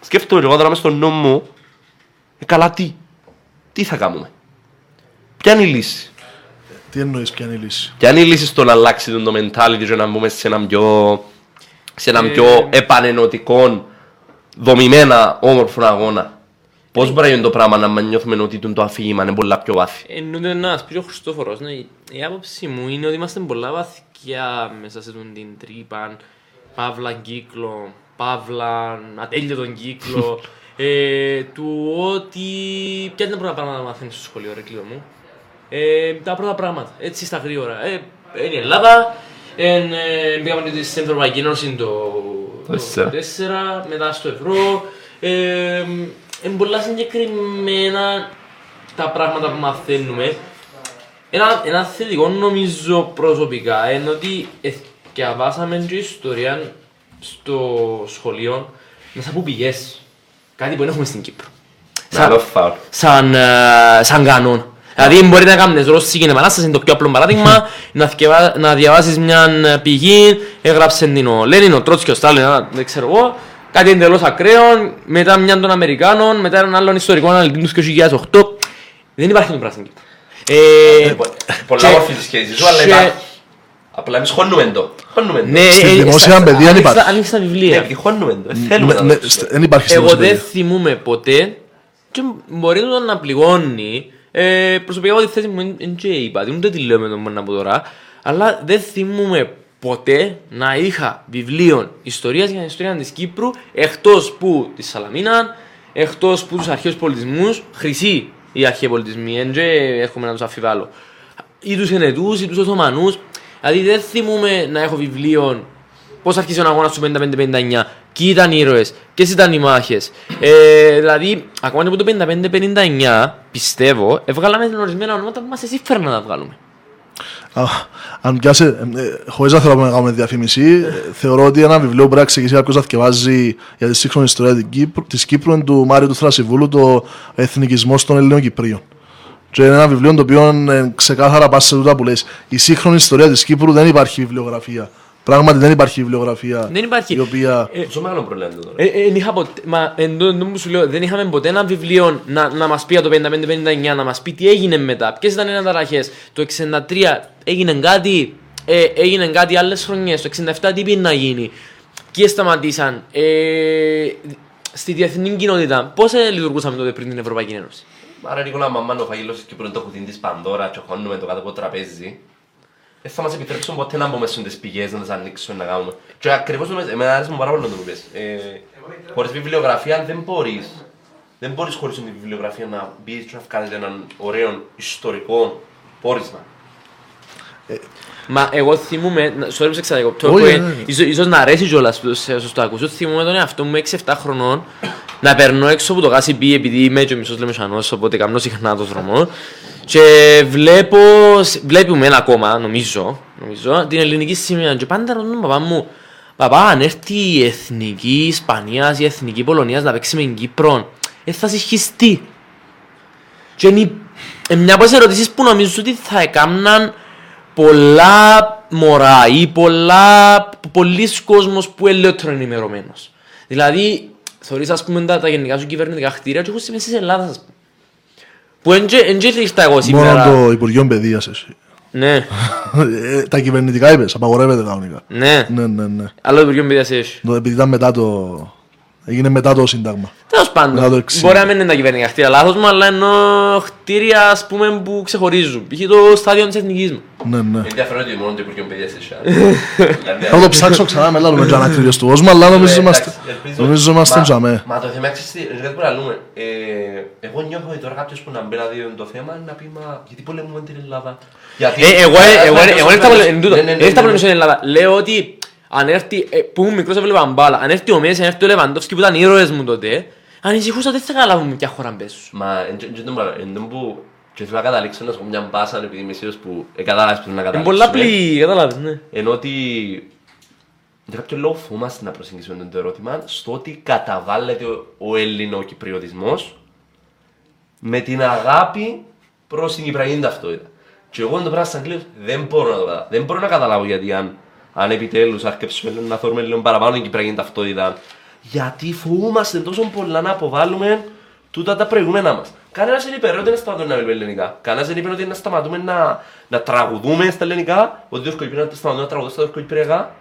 σκέφτομαι και εγώ τώρα μες στο νου μου, ε, καλά τι, τι θα κάνουμε; Ποια είναι η λύση; Τι εννοείς, ποια είναι η λύση; Ποια είναι η λύση στο να αλλάξει το mentality και να μπούμε σε έναν πιο, σε έναν Ε, πιο επανενωτικό δομημένα όμορφο αγώνα; Πώς μπορεί να γίνει το πράγμα να μην νιώθουμε ότι το αφήγημα είναι πολλά πιο βάθη; Εννοείται να μας πει ο Χριστόφορος, ναι, η άποψη μου είναι ότι είμαστε πολλά βαθιά μέσα σε τον την τρύπα, παύλα κύκλο, παύλα ατέλειωτον κύκλο, ε, του ότι ποια είναι τα πρώτα πράγματα να μαθαίνεις στο σχολείο ρε Κλείο μου; Ε, τα πρώτα πράγματα, έτσι στα γρήγορα. Ε, είναι η Ελλάδα, εν, ε, πήγαμε στην Ευρωπαϊκή Ένωση το Τέσσερα. 4, μετά στο ευρώ. Ε, είναι πολλά συγκεκριμένα τα πράγματα που μαθαίνουμε. Ένα, ένα θετικό νομίζω προσωπικά είναι ότι διαβάσαμε και ιστορία στο σχολείο μέσα από πηγές. Κάτι που δεν έχουμε στην Κύπρο. Άλλο φάουλ. σαν, ε, σαν κανόν. Δηλαδή μπορεί να κάνεις ρώσικη επανάσταση, είναι το πιο απλό παράδειγμα, να, θκευά- να διαβάσεις μια ε, πηγή, έγραψε την ο Λένιν, ο Τρότσκι, ο Στάλιν, ένα, δεν ξέρω εγώ, κάτι εντελώς ακραίο, μετά μια των Αμερικάνων, μετά έναν άλλον ιστορικό αναλυτή τους 2008. Δεν υπάρχει το πράσινο Κύπρο. Ε, Πολλά και- μορφή της σχέσης σου, αλλά και- υπάρχει. Απλά εμείς χώνουμε το. Χώνουμε το. ναι, Στη ε, δημόσια στα- παιδεία δεν ανοίξτε- υπάρχει. ανοίξτε τα Ναι, βιβλία. επειδή χώνουμε το. Ε, Θέλουμε να Ναι, το στε- Δεν υπάρχει Εγώ στην δεν παιδεία. θυμούμαι ποτέ και μπορεί το να πληγώνει. Ε, προσωπικά από τη θέση μου δεν και είπα, ούτε τι λέω με τον μόνο από τώρα, αλλά δεν θυμούμαι ποτέ να είχα βιβλίο ιστορίας για την ιστορία της Κύπρου εκτός που της Σαλαμίνα, εκτός που τους αρχαίους πολιτισμούς, χρυσοί οι αρχαίοι πολιτισμοί, δεν και έρχομαι να τους αφιβάλλω. Ή τους Ενετούς, ή τους Οθωμανούς, δηλαδή δεν θυμούμαι να έχω βιβλίο Πώς άρχισε ο αγώνας του 55-59, ποιοι ήταν οι ήρωες, ποιες ήταν οι μάχες. Ε, δηλαδή, ακόμα και από το 55-59, πιστεύω, έβγαλαμε ορισμένα ονόματα που μας εσύφεραν να τα βγάλουμε. Α, Αν πιάσε, ε, χωρίς να θέλω να κάνουμε διαφήμιση, ε, θεωρώ ότι ένα βιβλίο που πρέπει να ξεκινήσει κάποιος να θυκευάζει για τη σύγχρονη ιστορία της Κύπρου, της Κύπρου είναι του Μάριου του Θρασιβούλου, το Εθνικισμός των Ελλήνων Κυπρίων. Και είναι ένα βιβλίο το οποίο ε, ξεκάθαρα πάσει σε τούτα που λες. Η σύγχρονη ιστορία της Κύπρου δεν υπάρχει βιβλιογραφία. Πράγματι δεν υπάρχει βιβλιογραφία Δεν υπάρχει. η οποία... Ε, Πόσο μεγάλο πρόβλημα είναι το τώρα; Ε, ε, εν είχα ποτέ, μα εν τω- εν τω που σου λέω, δεν είχαμε ποτέ ένα βιβλίο να, να μας πει για το 55-59, να μας πει τι έγινε μετά, ποιες ήταν οι αναταραχές; Το 63 έγινε κάτι, ε, έγινε κάτι άλλες χρονιές. Το 67 τι πήγε να γίνει; Ποιοι σταματήσαν; Ε, στη διεθνή κοινότητα, πώς ε, λειτουργούσαμε τότε πριν την Ευρωπαϊκή Ένωση; Άρα Νικόλα, μαμά ο φαγγελός της Κύπρου είναι το κουτί της Πανδώρα και χώνουμε το κάτω από το τραπέζι. Δεν θα μας επιτρέψουν ποτέ να μπούμε στις πηγές, να τις ανοίξουμε, να κάνουμε. Και ακριβώς νομίζω, εμένα άρεσε μου πάρα πολύ να το μου πεις. Ε, χωρίς βιβλιογραφία δεν μπορείς. Δεν μπορείς χωρίς τη βιβλιογραφία να μπεις και να βγάλεις έναν ωραίο ιστορικό πόρισμα. Μα εγώ θυμούμαι, να- sorry που σε ξαδικοπτώ, Όχι, που, ναι, ε, ναι. ίσως, ίσως να αρέσει κιόλας που σε- σου το ακούσω, θυμούμαι τον εαυτό μου 6-7 χρονών να περνώ έξω από το γάσι μπι επειδή είμαι και ο μισός λεμεσανός, οπότε κάνω συχνά το δρόμο και βλέπω, βλέπουμε ένα ακόμα, νομίζω, νομίζω, την ελληνική σημεία και πάντα ρωτώ τον παπά μου Παπά, αν έρθει η εθνική Ισπανίας, η εθνική Πολωνίας να παίξει με την Κύπρο, ε, θα συγχυστεί. Και είναι η- ε, μια από τις ερωτήσεις που νομίζω ότι θα έκαναν πολλά μωρά ή πολλά, πολλοί κόσμος που είναι λιγότερο ενημερωμένος. Δηλαδή, θεωρείς ας πούμε τα, τα γενικά σου κυβερνητικά χτίρια και έχουν σημαίνει της Ελλάδας ας πούμε. Που εν και ήρθα εγώ σήμερα. Μόνο το Υπουργείο Παιδείας εσύ. Ναι, Ε, Τα κυβερνητικά είπες, απαγορεύεται κανονικά. ναι. Ναι, ναι, ναι. Αλλά το Υπουργείο Παιδείας έχεις. Το- Επειδή ήταν μετά το... Έγινε μετά το Σύνταγμα. Τέλος Να το πάντων, εξηγήσω. μπορεί να μην είναι τα κυβερνητικά χτίρια λάθος μου, αλλά ενώ χτίρια ας πούμε που ξεχωρίζουν. Π.χ. το στάδιο της εθνικής μου. Ναι, ναι. Ενδιαφέρον ότι μόνο το Υπουργείο Παιδείας έχει. Δηλαδή, Θα το ψάξω ξανά με λάλο με το ανακρίβιος του κόσμου, αλλά νομίζω Ε, είμαστε, εντάξει, ελπίζω. νομίζω είμαστε Μα- τζαμέ. Μα το θέμα ξέρεις τι, είναι κάτι που λαλούμε. Ε, Εγώ νιώθω ότι τώρα κάποιος που να μπει να δει το θέμα είναι να πει μα γιατί πολεμούμε την Ελλάδα. Γιατί... Ε, εγώ Ε, εγώ- ε, εγώ ε, ήρθα ε, πολε- εν τούτο, ναι, ναι, ναι, δεν ήρθα ναι, πολεμήσω στην Ελλάδα. Λέω ότι αν έρθει, ε, που ήμουν μικρός έβλεπα μπάλα, αν έρθει ο Μέση, αν έρθει ο Λεβαντόφσκι που ήταν ήρωες μου τότε, ανησυχούσα ότι δεν θα καταλάβουμε ποια χώρα μπέσουν. Μα εν τω- εν τω πράγμα, εν τω που και θέλω να καταλήξω να σου πω μια μπάσα επειδή είμαι σίγουρος που ε, κατάλαβες που θέλω να Είναι καταλήξουμε. πολλά πλή, κατάλαβες, ναι. Ενώ ότι για κάποιο λόγο φοβούμαστε να προσεγγίσουμε το ερώτημα στο ότι καταβάλλεται ο, ο ελληνοκυπριωτισμός με την αγάπη προς την Κυπριακή ταυτότητα. Και εγώ το πράγμα σαν Αγγλίος δεν μπορώ να το καταλάβω. Δεν μπορώ να καταλάβω γιατί αν, αν επιτέλους αρκεψουμε να θεωρούμε λίγο παραπάνω την Κυπριακή ταυτότητα. Γιατί φοβούμαστε τόσο πολλά να αποβάλουμε τούτα τα προηγούμενα μας. Κανένας δεν είπε ρε, ότι να σταματούμε να μιλούμε ελληνικά. Κανένας δεν είπε ότι να σταματούμε να, να τραγουδούμε στα ελληνικά. Ότι δεν να σταματούμε να τραγουδούμε στα τουρκοκυπριακά.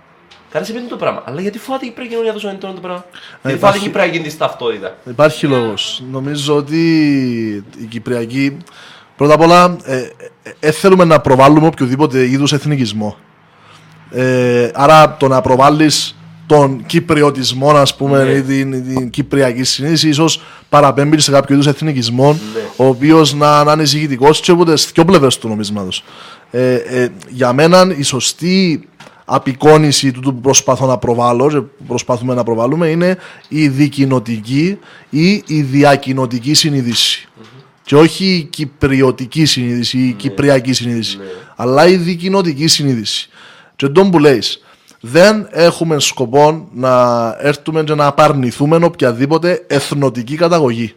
Κανένας είπε το πράγμα. Αλλά γιατί φοβάται η Κυπριακή κοινωνία τόσο έντονο το πράγμα; Γιατί φοβάται η υπάρχει- Κυπριακή της ταυτότητα. Υπάρχει λόγος. Νομίζω ότι η Κυπριακή. Πρώτα απ' όλα, ε, ε, ε, θέλουμε να προβάλλουμε οποιοδήποτε είδους εθνικισμό. Ε, άρα το να προβάλλεις τον Κυπριωτισμό, α πούμε, Ναι. ή την, την Κυπριακή συνείδηση, ίσως παραπέμπει σε κάποιο είδους εθνικισμό, Ναι. ο οποίος να, να είναι ζυγητικό και από τις δύο πλευρές του νομίσματος. Ε, ε, για μένα η σωστή απεικόνηση του που προσπαθώ να προβάλλω και που προσπαθούμε να προβάλλουμε είναι η δικοινοτική ή η διακοινοτική συνείδηση. Και όχι η κυπριωτική συνείδηση ή η κυπριακή συνείδηση. Αλλά η δικοινοτική συνείδηση. Και τον που λέει, δεν έχουμε σκοπό να έρθουμε και να απαρνηθούμε οποιαδήποτε εθνοτική καταγωγή.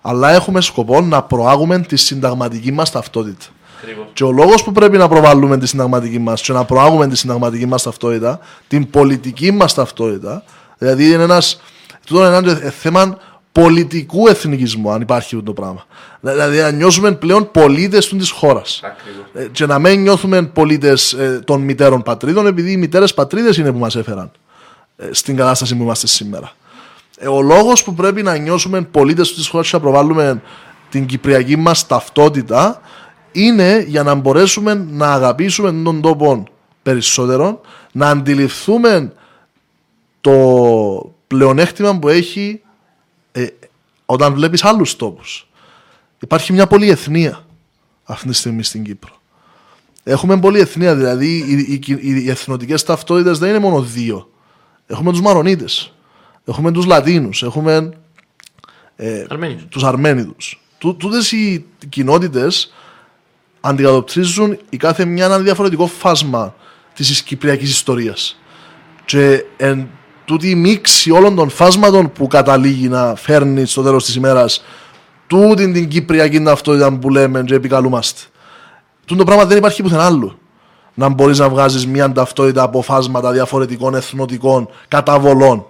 Αλλά έχουμε σκοπό να προάγουμε τη συνταγματική μας ταυτότητα. Ακριβώς. Και ο λόγος που πρέπει να προβάλλουμε τη συνταγματική μας και να προάγουμε τη συνταγματική μας ταυτότητα, την πολιτική μας ταυτότητα, δηλαδή είναι ένας. Τούτο είναι ένα θέμα πολιτικού εθνικισμού, αν υπάρχει αυτό το πράγμα. Δηλαδή να νιώσουμε πλέον πολίτες της χώρας. Ακριβώς. Και να μην νιώθουμε πολίτες των μητέρων πατρίδων, επειδή οι μητέρες πατρίδες είναι που μας έφεραν ε, στην κατάσταση που είμαστε σήμερα. Ε, ο λόγος που πρέπει να νιώσουμε πολίτες της χώρας και να προβάλλουμε την κυπριακή μας ταυτότητα είναι για να μπορέσουμε να αγαπήσουμε τον τόπο περισσότερο, να αντιληφθούμε το πλεονέκτημα που έχει ε, όταν βλέπεις άλλους τόπους. Υπάρχει μια πολυεθνία αυτή τη στιγμή στην Κύπρο. Έχουμε πολυεθνία, δηλαδή οι, οι, οι, οι εθνοτικές ταυτότητες δεν είναι μόνο δύο. Έχουμε τους Μαρονίτες, έχουμε τους Λατίνους, έχουμε ε, Αρμένιος. τους Αρμένιδους. Τού, τούτες οι κοινότητες αντικατοπτρίζουν η κάθε μια ένα διαφορετικό φάσμα της κυπριακής ιστορίας. Και εν τούτη η μίξη όλων των φάσματων που καταλήγει να φέρνει στο τέλος της ημέρας τούτη την κυπριακή ταυτότητα που λέμε και επικαλούμαστε. Τούτο το πράγμα δεν υπάρχει πουθενά άλλου. Να μπορείς να βγάζεις μια ταυτότητα από φάσματα διαφορετικών εθνοτικών καταβολών.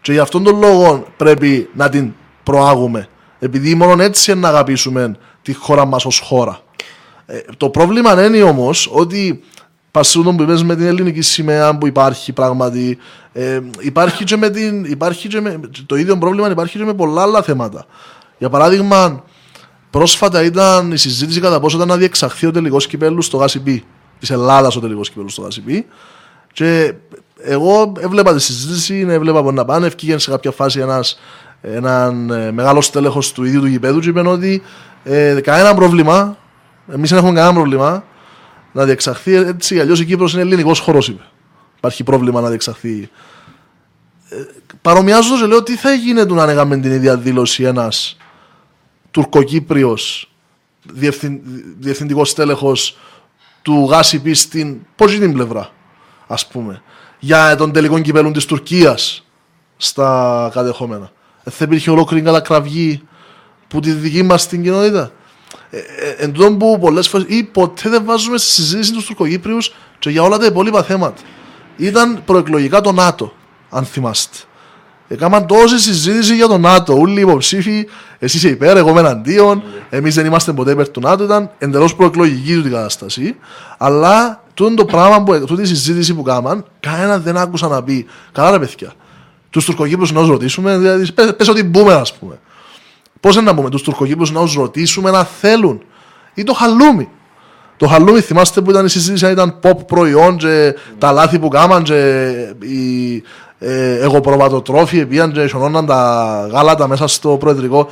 Και γι' αυτόν τον λόγο πρέπει να την προάγουμε. Επειδή μόνο έτσι είναι να αγαπήσουμε τη χώρα μας ως χώρα. Ε, το πρόβλημα είναι όμως ότι πασούτον που είπες με την ελληνική σημαία που υπάρχει πράγματι, ε, υπάρχει και με την, υπάρχει και με, το ίδιο πρόβλημα υπάρχει και με πολλά άλλα θέματα. Για παράδειγμα, πρόσφατα ήταν η συζήτηση κατά πόσο ήταν να διεξαχθεί ο τελικός κυπέλους στο ΓΑΣΥΠΗ. Της Ελλάδας ο τελικός κυπέλους στο ΓΑΣΥΠΗ. Και εγώ έβλεπα τη συζήτηση, έβλεπα που να πάνε. Ευκήγε σε κάποια φάση ένας έναν ε, μεγάλος στέλεχος του ίδιου του γηπέδου και είπε ότι ε, κανένα πρόβλημα, εμείς δεν έχουμε κανένα πρόβλημα να διεξαχθεί έτσι. Αλλιώς η Κύπρος είναι ελληνικός χώρος, είπε. Υπάρχει πρόβλημα να διεξαχθεί. Ε, παρομοιάζω και λέω τι θα γίνεται αν έκαμε την ίδια δήλωση ένας τουρκοκύπριος διευθυν, διευθυντικός στέλεχος του ΓΑΣΥΠΗ στην πώς την πλευρά, ας πούμε, για τον τελικό κυπέλο της Τουρκίας στα κατεχόμενα. Δεν θα υπήρχε ολόκληρη κατακραυγή που τη δική μας την κοινότητα. Ε, ε, εν τούτον που πολλές φορέ ή ποτέ δεν βάζουμε στη συζήτηση τους Τουρκοκύπριους και για όλα τα υπόλοιπα θέματα. Ήταν προεκλογικά το ΝΑΤΟ, αν θυμάστε. Έκαναν τόση συζήτηση για το ΝΑΤΟ. Όλοι οι υποψήφοι, εσύ είσαι υπέρ, εγώ είμαι εναντίον. Εμείς δεν είμαστε ποτέ υπέρ του ΝΑΤΟ. Ήταν εντελώς προεκλογική του την κατάσταση. Αλλά τούτο το πράγμα, που, τούτη η συζήτηση που κάμαν, κανένα δεν άκουσα να πει. Καλά, ρε παιδιά. Τους Τουρκοκύπρου να τους ρωτήσουμε, δηλαδή, πες πες ότι μπούμε, ας πούμε. Πώς να πούμε, τους Τουρκοκύπρου να τους ρωτήσουμε να θέλουν. Ή το χαλούμι. Το χαλούμι θυμάστε που ήταν η συζήτηση, αν ήταν pop προϊόν και τα λάθη που κάμαν και οι ε, εγωπροβατοτρόφοι πήγαν και σωνώναν τα γάλατα μέσα στο προεδρικό.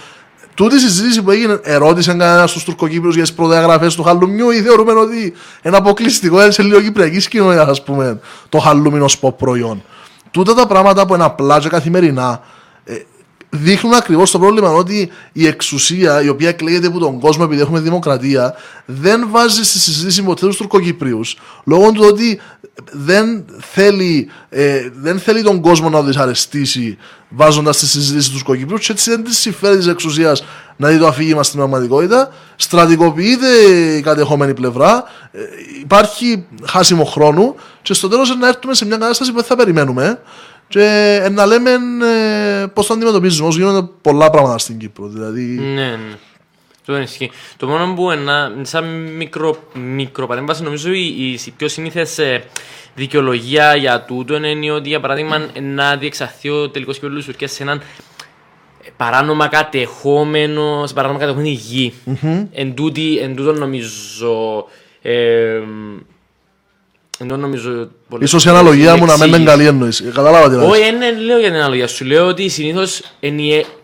Τούτη η συζήτηση που έγινε, ερώτησε κανένας στους Τουρκοκύπριου για τις προδιαγραφές του χαλουμιού ή θεωρούμε ότι είναι αποκλειστικό, είναι σε λίγο κυπριακή κοινωνία, ας πούμε, το χαλούμι ως pop προϊόν. Τούτα τα πράγματα που είναι απλά και καθημερινά ε, δείχνουν ακριβώς το πρόβλημα ότι η εξουσία, η οποία εκλέγεται από τον κόσμο επειδή έχουμε δημοκρατία, δεν βάζει στη συζήτηση ποτέ του Τουρκοκυπρίους λόγω του ότι δεν θέλει, ε, δεν θέλει τον κόσμο να δυσαρεστήσει βάζοντας στη συζήτηση τους Τουρκοκυπρίους και έτσι δεν της συμφέρει της εξουσίας να δει το αφήγημα στην πραγματικότητα. Στρατικοποιείται η κατεχόμενη πλευρά, ε, υπάρχει χάσιμο χρόνου και στο τέλος να έρθουμε σε μια κατάσταση που δεν θα περιμένουμε και ε, να λέμε ε, πώς το αντιμετωπίζουμε. Όσο γίνονται πολλά πράγματα στην Κύπρο. Δηλαδή, Ναι, ναι. Το δεν ισχύει. Το μόνο που ένα, σαν μικρο, μικροπαρέμβαση νομίζω η, η πιο συνήθες ε, δικαιολογία για τούτο είναι ότι για παράδειγμα να διεξαχθεί ο τελικός κύπελο τη Τουρκία σε έναν παράνομα κατεχόμενο, σε παράνομα κατεχόμενη γη. Εν, τούτη, εν τούτο νομίζω. Ε, εν τούτο νομίζω πολύ- Ίσως η αναλογία μου να μην είναι εξήγηση. καλή εννοήση. Κατάλαβα τι να Όχι, δεν λέω για την αναλογία σου. Λέω ότι συνήθως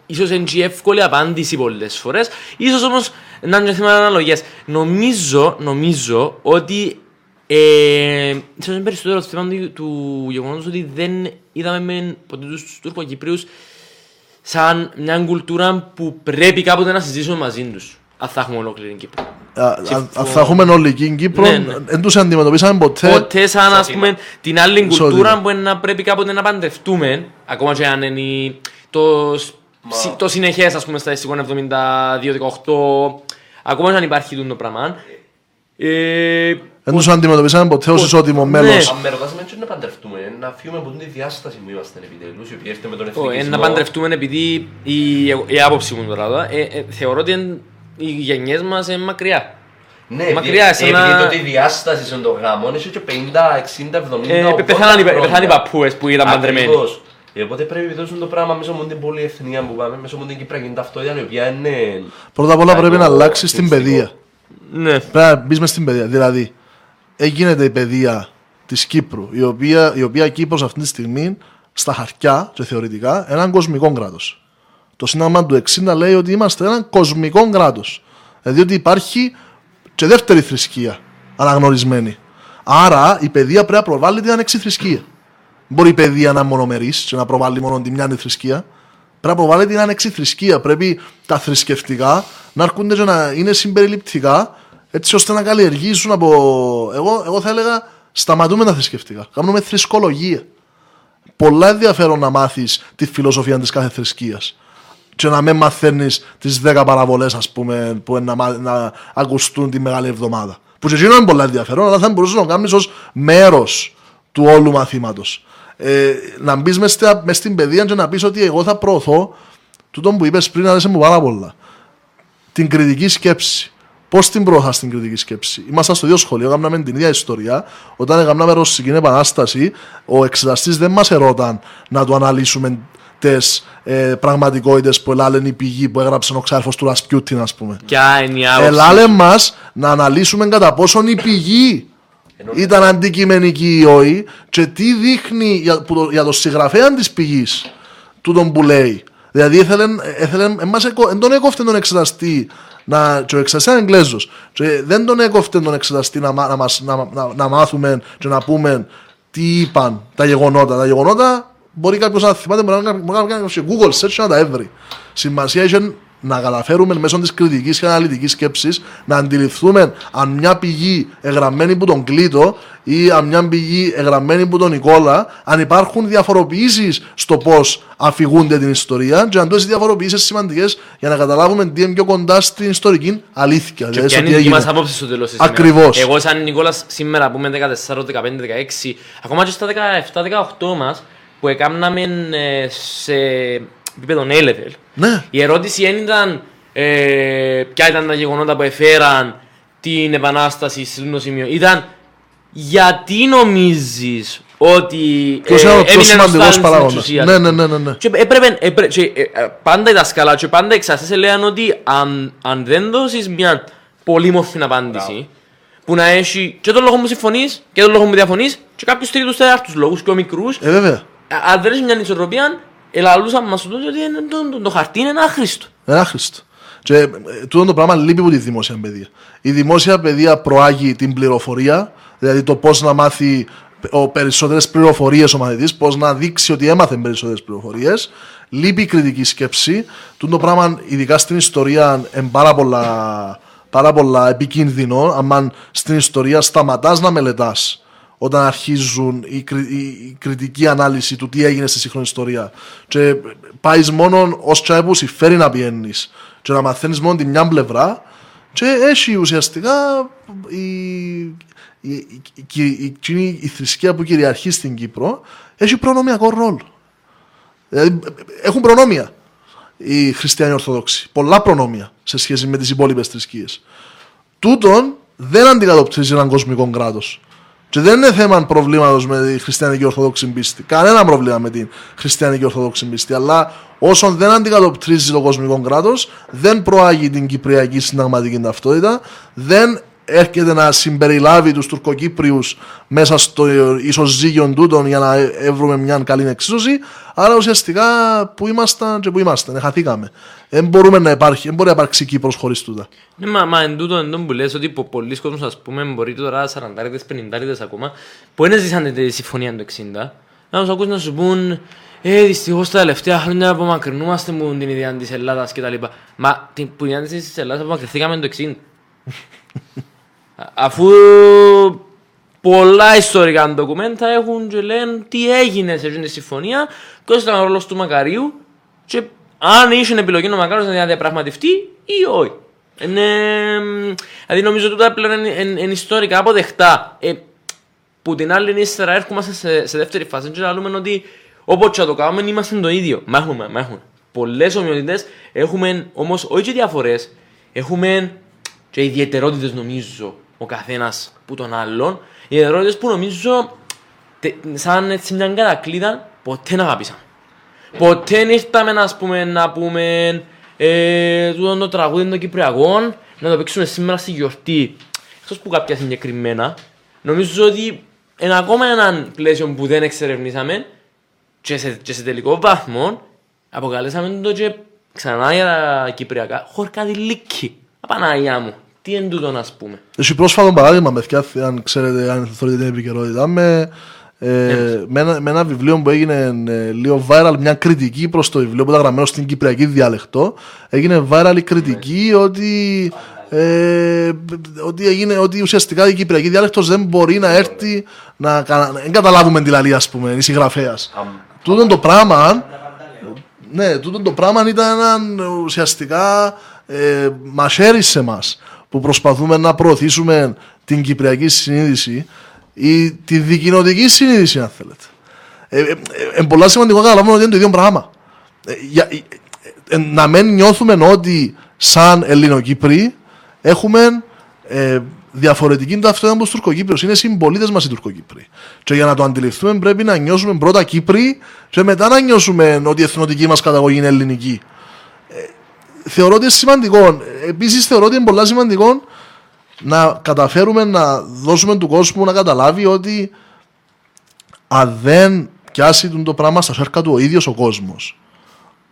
ίσως είναι και η εύκολη απάντηση πολλές φορές. Ίσως όμως να είναι θέμα αναλογία. Νομίζω, νομίζω ότι. Ε, ίσως είναι περισσότερο το θέμα του, του γεγονότος ότι δεν είδαμε με ποτέ τους Τούρκο-Κυπρίους σαν μια κουλτούρα που πρέπει κάποτε να συζητήσουμε μαζί τους. Αν θα έχουμε ολόκληρη την Κύπρο. Α, αν- Αν θα έχουμε όλη την Κύπρο, Ναι, ναι. δεν τους αντιμετωπίσαμε ποτέ. Ποτέ σαν ας πούμε την άλλη Εισόδημα. κουλτούρα που είναι να πρέπει κάποτε να παντρευτούμε ακόμα και αν είναι η- το, συ- το συνεχές ας πούμε στα εισηγών 72-18 ακόμα και αν υπάρχει τούτο το πράγμα ε, Δεν τους αντιμετωπίσαμε ποτέ ως Πο- ισότιμο Ναι. μέλος. Αν με ρωτάς εμένα και να παντρευτούμε, να φύγουμε από τη διάσταση που είμαστε επιτέλους, η οποία έρχεται με τον ο, εθνικισμό. ε, να παντρευτούμε επειδή η, η άποψη μου τώρα ε, ε, θεωρώ ότι εν- οι γενιές μας είναι μακριά Ναι, μακριά, επειδή, σαν να- επειδή τότε η διάσταση στον το γάμο είναι και 50, 60, 70, ε, 80 πεθάναν οι- χρόνια. πεθάναν οι παππούες που ήταν παντρεμένοι Ακριβώς. Ε, Οπότε πρέπει να δώσουν το πράγμα μέσα από την πολυεθνία που πάμε, μέσα από την κυπριακή ταυτότητα, η οποία είναι... Πρώτα απ' όλα πρέπει να το αλλάξεις την μυστικό. παιδεία. ναι. Πρέπει να μπεις μες στην παιδεία. Δηλαδή, έγινε η παιδεία της Κύπρου, η οποία, η οποία Κύπρος αυτή τη στιγμή, στα χαρτιά και θεωρητικά, έναν κοσμικό κράτος. Το Σύνταγμα του 60 λέει ότι είμαστε έναν κοσμικό κράτος. Δηλαδή ότι υπάρχει και δεύτερη θρησκεία αναγνωρισμένη. Άρα η παιδεία πρέπει να προβάλλει την ανεξιθρησκεία. Μπορεί η παιδεία να είναι μονομερής και να προβάλλει μόνο τη μια θρησκεία. Πρέπει να προβάλλει την ανεξιθρησκεία. Πρέπει τα θρησκευτικά να έρχονται και να είναι συμπεριληπτικά έτσι ώστε να καλλιεργήσουν από. Εγώ, εγώ θα έλεγα σταματούμε τα θρησκευτικά. Κάνουμε θρησκολογία. Πολλά ενδιαφέρον να μάθεις τη φιλοσοφία της κάθε θρησκείας. Και να μην μαθαίνεις τις 10 παραβολές, ας πούμε, που είναι να, μα- να ακουστούν τη μεγάλη εβδομάδα. Που και εκείνο είναι πολλά ενδιαφέρον, αλλά θα μπορούσες να το κάνεις ως μέρος του όλου μαθήματος. Ε, να μπεις μες στην παιδεία και να πεις ότι εγώ θα προωθώ τούτο που είπες πριν, άρεσε μου πάρα πολλά. Την κριτική σκέψη. Πώς την προωθάς την κριτική σκέψη. Ήμασταν στο ίδιο σχολείο, έκαναμε την ίδια ιστορία. Όταν έκαναμε Ρωσική Επανάσταση, ο εξεταστής δεν μας ερώταν να του αναλύσουμε τι ε, πραγματικότητες που ελάλεν η πηγή που έγραψε ο ξάρφος του Ρασπιούτιν, ας πούμε. Ποια είναι η άποψη Ελάλε μας να αναλύσουμε κατά πόσον η πηγή ήταν αντικειμενική ή όχι και τι δείχνει για, που το, για το συγγραφέα της πηγής τούτον που λέει. Δηλαδή ήθελε, ήθελε εμάς, εκο- δεν τον έκοφτε τον εξεταστή να, και ο εξεταστής είναι Εγγλέζος και δεν τον έκοφτε τον εξεταστή να, μα- να, μας, να, να, να μάθουμε και να πούμε τι είπαν τα γεγονότα. Τα γεγονότα μπορεί κάποιος να θυμάται, μπορεί να μπορεί να κάνει και Google search να τα έβρει. Σημασία είχε να καταφέρουμε μέσω της κριτικής και αναλυτικής σκέψης να αντιληφθούμε αν μια πηγή εγγραμμένη που τον Κλήτο ή αν μια πηγή εγγραμμένη που τον Νικόλα, αν υπάρχουν διαφοροποιήσεις στο πώς αφηγούνται την ιστορία και αν τόσε διαφοροποιήσεις σημαντικές για να καταλάβουμε τι είναι πιο κοντά στην ιστορική αλήθεια. Και δηλαδή ποια στο είναι η τι δική μας έγινε. άποψη στο τέλος της ημέρας. Ακριβώς. Εγώ σαν Νικόλας σήμερα που είμαι 14, 15, 16, ακόμα και στα 17-18 μας που έκαναμε ε, σε επίπεδο A-level, Ναι, η ερώτηση δεν ήταν ε, ποια ήταν τα γεγονότα που εφέραν την επανάσταση σε αυτό το σημείο. Ήταν γιατί νομίζεις ότι ποιο είναι ο πιο έμεινε σημαντικός νοστάλιν στην παράγοντας. εξουσία. Ναι, ναι, ναι, ναι, ναι. Και έπρεπε, έπρεπε και, ε, ε, πάντα οι δασκαλά και πάντα οι εξαστές έλεγαν ότι αν, αν δεν δώσεις μια πολύ μορφή απάντηση που να έχει και τον λόγο που συμφωνείς και τον λόγο που διαφωνείς και κάποιους τρίτους τέταρτους λόγους και ο μικρούς Ε, βέβαια. Α- αν δεν έχει μια ισορροπία ελαλούσαν μας τότε ότι είναι- το, το, το χαρτί είναι άχρηστο. Είναι άχρηστο. Και ε, τούτο το πράγμα λείπει από τη δημόσια παιδεία. Η δημόσια παιδεία προάγει την πληροφορία, δηλαδή το πώς να μάθει περισσότερες πληροφορίες ο μαθητής, πώς να δείξει ότι έμαθε περισσότερες πληροφορίες. Λείπει η κριτική σκέψη. Τούτο το πράγμα, ειδικά στην ιστορία, είναι πάρα πολλά, πάρα πολλά επικίνδυνο. Αν στην ιστορία σταματάς να μελετάς όταν αρχίζουν η, κρι- η- η κριτική ανάλυση του τι έγινε στη σύγχρονη ιστορία. Και πάεις μόνο ως τσάι που συμφέρει να πιένεις και να μαθαίνεις μόνο τη μια πλευρά. Και έχει ουσιαστικά η, η, η, η, η, η- η θρησκεία που κυριαρχεί στην Κύπρο έχει προνομιακό ρόλο. Δηλαδή, έχουν προνόμια οι χριστιανοί Ορθόδοξοι. Πολλά προνόμια σε σχέση με τις υπόλοιπες θρησκείες. Τούτον δεν αντικατοπτρίζει έναν κοσμικό κράτος. Και δεν είναι θέμα προβλήματος με τη χριστιανική ορθόδοξη πίστη. Κανένα πρόβλημα με την χριστιανική ορθόδοξη πίστη. Αλλά όσον δεν αντικατοπτρίζει το κοσμικό κράτος, δεν προάγει την κυπριακή συνταγματική ταυτότητα, δεν έρχεται να συμπεριλάβει τους Τουρκοκύπριους μέσα στο ισοζύγιο τούτων για να βρούμε μια καλή εξίσωση άρα ουσιαστικά που ήμασταν και που είμαστε, χαθήκαμε δεν μπορούμε να υπάρχει, δεν μπορεί να υπάρξει Κύπρος χωρίς τούτα Ναι, μα, μα εν τούτο, εν τούτο που λες ότι πο- πολλοί κόσμος, ας πούμε, μπορεί τώρα 40-50 ακόμα, που δεν ζήσαν τη συμφωνία του 60, να τους ακούς να σου πούν «Ε, δυστυχώς τα τελευταία χρόνια απομακρυνούμαστε μου την ιδέα της Ελλάδας και τα λοιπά». Μα την που ιδέα της Ελλάδας απομακρυνθήκαμε το 60. Α- Αφού πολλά ιστορικά ντοκουμέντα έχουν και λένε τι έγινε σε αυτή τη συμφωνία, ποιος ήταν ο ρόλος του Μακαρίου και αν είχε επιλογή ο Μακάριος να διαπραγματευτεί ή όχι. Είναι, μ, δηλαδή νομίζω ότι τούτα πλέον είναι, είναι, είναι ιστορικά αποδεκτά. Ε, που την άλλη ύστερα έρχομαστε σε, σε δεύτερη φάση και λέμε ότι όποτε και να το κάνουμε είμαστε το ίδιο. Μα έχουμε, μα έχουμε. Πολλές ομοιότητες έχουμε όμως όχι και διαφορές, έχουμε και ιδιαιτερότητες νομίζω ο καθένας που τον άλλον. Ιδιαιτερότητες που νομίζω τε- σαν έτσι μια κατακλείδα ποτέ δεν αγαπήσαμε. Ποτέ δεν ήρθαμε να, πούμε, να πούμε ε, τούτο το τραγούδι των Κυπριακών να το παίξουμε σήμερα στη γιορτή. Εκτός που κάποια συγκεκριμένα, νομίζω ότι είναι ακόμα ένα πλαίσιο που δεν εξερευνήσαμε και σε, και σε τελικό βαθμό αποκαλέσαμε το και ξανά για τα Κυπριακά χορκαδιλίκι. Απαναγιά μου, τι είναι τούτο να πούμε. Έχει πρόσφατο παράδειγμα, παιδιά, αν ξέρετε, αν θεωρείτε την επικαιρότητα, με, ε, με, ένα, με ένα βιβλίο που έγινε ε, λίγο viral, μια κριτική προς το βιβλίο που ήταν γραμμένο στην κυπριακή διάλεκτο. Έγινε viral η κριτική ότι, ε, ότι, έγινε, ότι ουσιαστικά η κυπριακή διάλεκτος δεν μπορεί να έρθει να, κα- να δεν καταλάβουμε τη λαλή, ας πούμε, η συγγραφέας. Αμ, Τούτον το πράγμα, ναι, τούτο το πράγμα ήταν ένα ουσιαστικά ε, μαχαίρι σε μας που προσπαθούμε να προωθήσουμε την κυπριακή συνείδηση ή τη δικοινοτική συνείδηση αν θέλετε. Ε, ε, ε, ε, πολλά σημαντικό να καταλάβουμε ότι είναι το ίδιο πράγμα. Ε, για- ε, ε, να μην νιώθουμε ότι σαν Ελληνοκύπροι έχουμε ε, διαφορετική ταυτότητα από του Τουρκοκύπριου. Είναι συμπολίτες μας οι Τουρκοκύπροι. Και για να το αντιληφθούμε πρέπει να νιώσουμε πρώτα Κύπροι και μετά να νιώσουμε ότι η εθνοτική μας καταγωγή είναι ελληνική. Ε, θεωρώ ότι είναι σημαντικό. Επίσης θεωρώ ότι είναι πολύ σημαντικό να καταφέρουμε να δώσουμε του κόσμου να καταλάβει ότι αν δεν πιάσει τον το πράγμα στα σέρκα του ο ίδιος ο κόσμος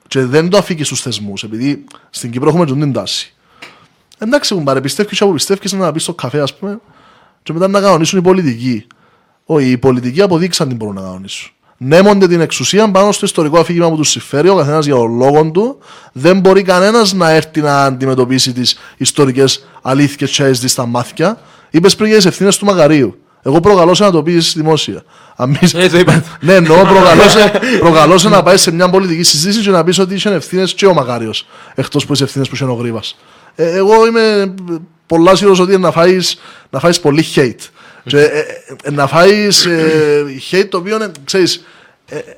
και δεν το αφήκει στους θεσμούς, επειδή στην Κύπρο έχουμε τον την τάση. Εντάξει, κουμπάρε, πιστεύει και πιστεύει να πεις στο καφέ, ας πούμε, και μετά να κανονίσουν οι πολιτικοί. Όχι, οι πολιτικοί αποδείξαν τι μπορούν να κανονίσουν. Νέμονται την εξουσία πάνω στο ιστορικό αφήγημα που τους συμφέρει, ο καθένας για τον λόγο του. Δεν μπορεί κανένας να έρθει να αντιμετωπίσει τις ιστορικές αλήθειες και έζησει στα μάτια. Είπες πριν για τις ευθύνες του Μαγαρίου. Εγώ προκαλώσα να το πεις δημόσια. Αν μη- Ε, το είπα. ναι, εννοώ προκαλώσε, προκαλώσε να πάει σε μια πολιτική συζήτηση και να πεις ότι είχε ευθύνες και ο Μακάριος. Εκτός που τι ευθύνες που είχε ο Γρήβα. Ε, εγώ είμαι πολλά σίγουρος ότι είναι να φάει να φάεις πολύ hate. Και, ε, ε, να φάεις hate το οποίο ξέρεις.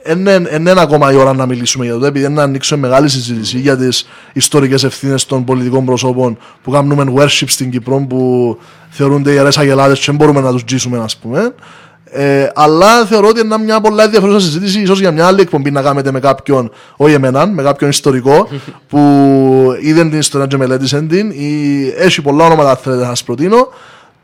Δεν είναι ακόμα η ώρα να μιλήσουμε για το επειδή είναι να ανοίξουμε μεγάλη συζήτηση για τις ιστορικές ευθύνες των πολιτικών προσώπων που κάνουμε worship στην Κύπρο που θεωρούνται ιερές αγελάδες και δεν μπορούμε να τους τζήσουμε, ας πούμε. Ε, αλλά θεωρώ ότι είναι μια πολλά ενδιαφέρουσα συζήτηση, ίσως για μια άλλη εκπομπή να κάνετε με κάποιον, όχι εμένα, με κάποιον ιστορικό που είδε την ιστορία και μελέτησε την, ή έχει πολλά ονόματα θέλετε να σας προτείνω,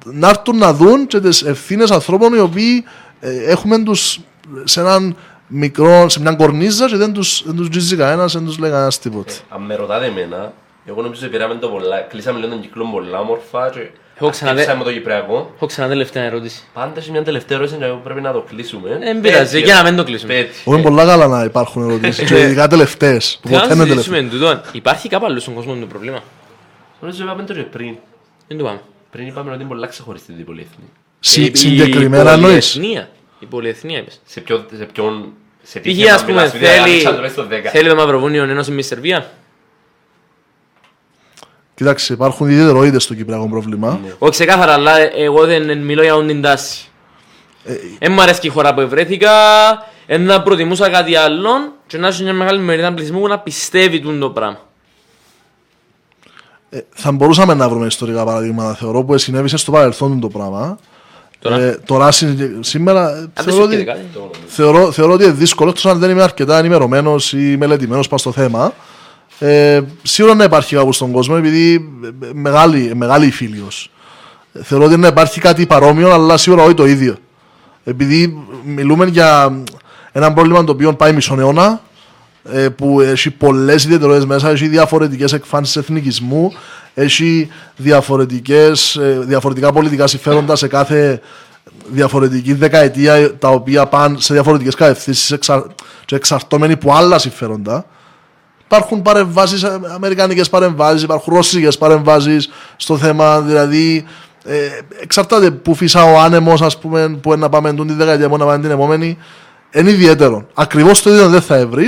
να έρθουν να δουν και τις ευθύνες ανθρώπων οι οποίοι ε, έχουμε τους σε έναν μικρό, σε μια κορνίζα και δεν τους, δεν τους τζίζει κανένας, δεν τους λέει κανένας τίποτα. Αν με ρωτάτε εμένα, εγώ νομίζω ότι πήραμε το πολλά, κλείσαμε λίγο τον κύκλο πολλά όμορφα και Εγώ ξαναδε- αρχίσαμε το Κυπριακό. Έχω ξανά τελευταία ερώτηση. Πάντα έχει μια τελευταία ερώτηση και πρέπει να το κλείσουμε. Δεν πειράζει, Πέτυχε. για να μην το κλείσουμε. Πέτυχε. Όχι πολλά καλά να υπάρχουν ερωτήσεις και ειδικά τελευταίες, που Θέλω ποτέ να είναι τελευταίες. συζητήσουμε τούτο. Υπάρχει κάπου άλλο στον κόσμο το πρόβλημα; Νομίζω είπαμε το και πριν. Δεν το πάμε. Πριν είπαμε ότι είναι πολλά ξεχωριστή την πολυεθνή. Συ- Η- Συγκεκριμένα η εννοείς; πολυεθνία. Η πολυεθνία είπες. Σε ποιον, σε ποιον, σε τι Π.χ. θέμα ας πούμε μιλάς, επειδή θέλει, Αλέξανδρο είσαι στο 10. θέλει το Μαυροβούνιο να ενώσει με τη Σερβία; Κοιτάξτε, υπάρχουν ιδιαιτεροίδες στο κυπριακό πρόβλημα. Όχι ξεκάθαρα, αλλά εγώ δεν μιλώ για την τάση. Δεν μου αρέσει η χώρα που ευρέθηκα, εν να προτιμούσα κάτι άλλο και να έχει μια μεγάλη μερίδα πληθυσμού που να πιστεύει τούτο το πράγμα. Ε, θα μπορούσαμε να βρούμε ιστορικά παραδείγματα, θεωρώ, που συνέβησε στο παρελθόν το πράγμα. Τώρα; Ε, το Racing σήμερα ε, Αν δεν θεωρώ σου ότι, έρχεται κάτι. Το νομίζω. θεωρώ, θεωρώ ότι είναι δύσκολο, εκτός αν δεν είμαι αρκετά ενημερωμένος ή μελετημένος πάνω στο θέμα. Ε, σίγουρα να υπάρχει κάπου στον κόσμο, επειδή ε, μεγάλη, μεγάλη η φίλιος. Ε, Θεωρώ ότι να υπάρχει κάτι παρόμοιο, αλλά σίγουρα όχι το ίδιο. Επειδή μιλούμε για ένα πρόβλημα το οποίο πάει μισόν αιώνα, ε, που έχει πολλές ιδιαιτερότητες μέσα, έχει διαφορετικές εκφάνσεις εθνικισμού, έχει διαφορετικές, ε, διαφορετικά πολιτικά συμφέροντα σε κάθε διαφορετική δεκαετία, τα οποία πάνε σε διαφορετικές κατευθύνσεις εξα... και εξαρτώμενοι από άλλα συμφέροντα. Υπάρχουν παρεμβάσεις, αμερικανικές παρεμβάσεις, υπάρχουν ρωσικές παρεμβάσεις στο θέμα. Δηλαδή, ε, εξαρτάται που φύσα ο άνεμος, ας πούμε, που είναι να πάμε την δεκαετία, που να πάμε την επόμενη. Είναι ιδιαίτερο. Ακριβώς το ίδιο δεν θα έβρει,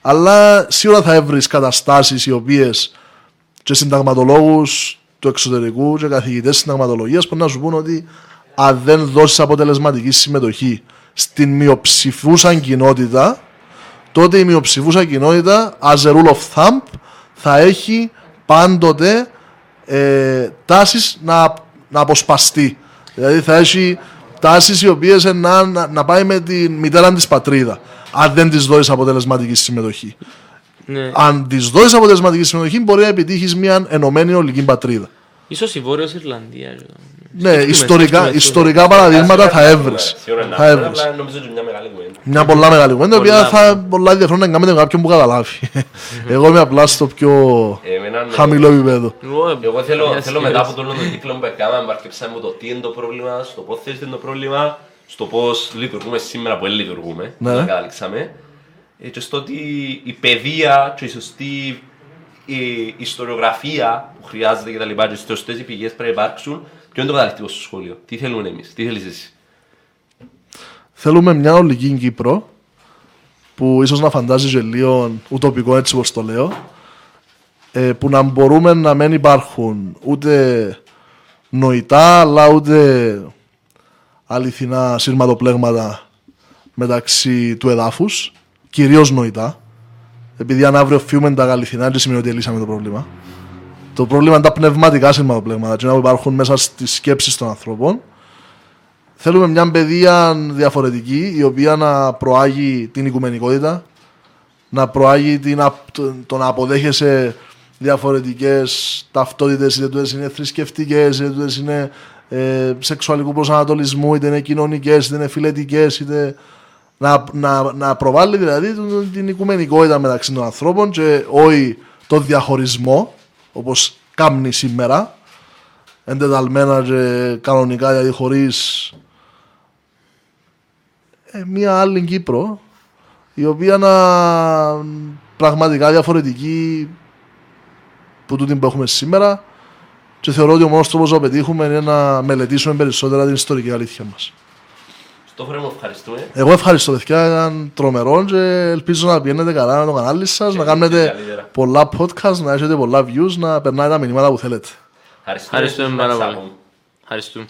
αλλά σίγουρα θα έβρεις καταστάσεις οι οποίες και συνταγματολόγους του εξωτερικού και καθηγητές συνταγματολογίας που να σου πούν ότι αν δεν δώσεις αποτελεσματική συμμετοχή στην μειοψηφούσα κοινότητα, τότε η μειοψηφούσα κοινότητα, as a rule of thumb, θα έχει πάντοτε ε, τάσεις να, να αποσπαστεί. Δηλαδή θα έχει τάσεις οι οποίες να, να, να πάει με τη μητέρα της πατρίδα, αν δεν της δώσεις αποτελεσματική συμμετοχή. Ναι. Αν της δώσεις αποτελεσματική συμμετοχή, μπορεί να επιτύχεις μια ενωμένη ολική πατρίδα. Ίσως η Βόρειος Ιρλανδία. Ναι, Σκέφτομαι, ιστορικά, σκέφτομαι, ιστορικά παραδείγματα θα έβρεις. Σίγουρα να Θα έχουμε, έβρεις. απλά νομίζω ότι είναι μια μεγάλη κουβέντα. Μια πολλά μεγάλη κουβέντα, η οποία Πολλά. θα πολλά ενδιαφέρον να κάνετε με κάποιον που καταλάβει. Εγώ είμαι απλά στο πιο Εμένα, ναι. χαμηλό επίπεδο. Εγώ θέλω, Μια θέλω μετά από συγκρίση. τον όλο τον κύκλο που έκαναμε, να αρκεψάμε το τι είναι το πρόβλημα, στο πώς θες είναι το πρόβλημα, στο πώς λειτουργούμε σήμερα που δεν λειτουργούμε, Ναι. να καταλήξαμε. Ε, Και στο ότι η παιδεία και η σωστή η ιστοριογραφία που χρειάζεται και τα λοιπά και οι σωστές οι πηγές πρέπει να υπάρξουν, ποιο είναι το καταληκτικό στο σχολείο, τι θέλουμε εμείς, τι θέλεις εσύ; Θέλουμε μια ολική Κύπρο που ίσως να φαντάζει και λίγο ουτοπικό έτσι όπως το λέω ε, που να μπορούμε να μην υπάρχουν ούτε νοητά αλλά ούτε αληθινά σύρματοπλέγματα μεταξύ του εδάφους κυρίως νοητά επειδή αν αύριο φύγουμε τα αληθινά δεν σημαίνει ότι λύσαμε το πρόβλημα. Το πρόβλημα είναι τα πνευματικά σύρματοπλέγματα εκείνα που υπάρχουν μέσα στις σκέψεις των ανθρώπων. Θέλουμε μια παιδεία διαφορετική, η οποία να προάγει την οικουμενικότητα, να προάγει την, απ- το, το να αποδέχεσαι διαφορετικές ταυτότητες, είτε τούτες είναι θρησκευτικές, είτε τούτες είναι ε, σεξουαλικού προσανατολισμού, είτε είναι κοινωνικές, είτε είναι φιλετικές, είτε να, να, να προβάλλει δηλαδή την- την οικουμενικότητα μεταξύ των ανθρώπων και όχι το διαχωρισμό, όπως κάμνει σήμερα, εντεταλμένα και κανονικά δηλαδή χωρίς ε, μια άλλη Κύπρο η οποία να πραγματικά διαφορετική που τούτη που έχουμε σήμερα και θεωρώ ότι ο μόνος τρόπος να το πετύχουμε είναι να μελετήσουμε περισσότερα την ιστορική αλήθεια μας. Στο χρόνο ευχαριστούμε. Εγώ ευχαριστώ παιδιά, ήταν τρομερό και ελπίζω να πηγαίνετε καλά με το κανάλι σας, Και να εμείς κάνετε καλύτερα. πολλά podcast, να έχετε πολλά views, να περνάτε τα μηνύματα που θέλετε. Ευχαριστούμε. Ευχαριστούμε πάρα Να πολύ. ξαπούμε. Ευχαριστούμε.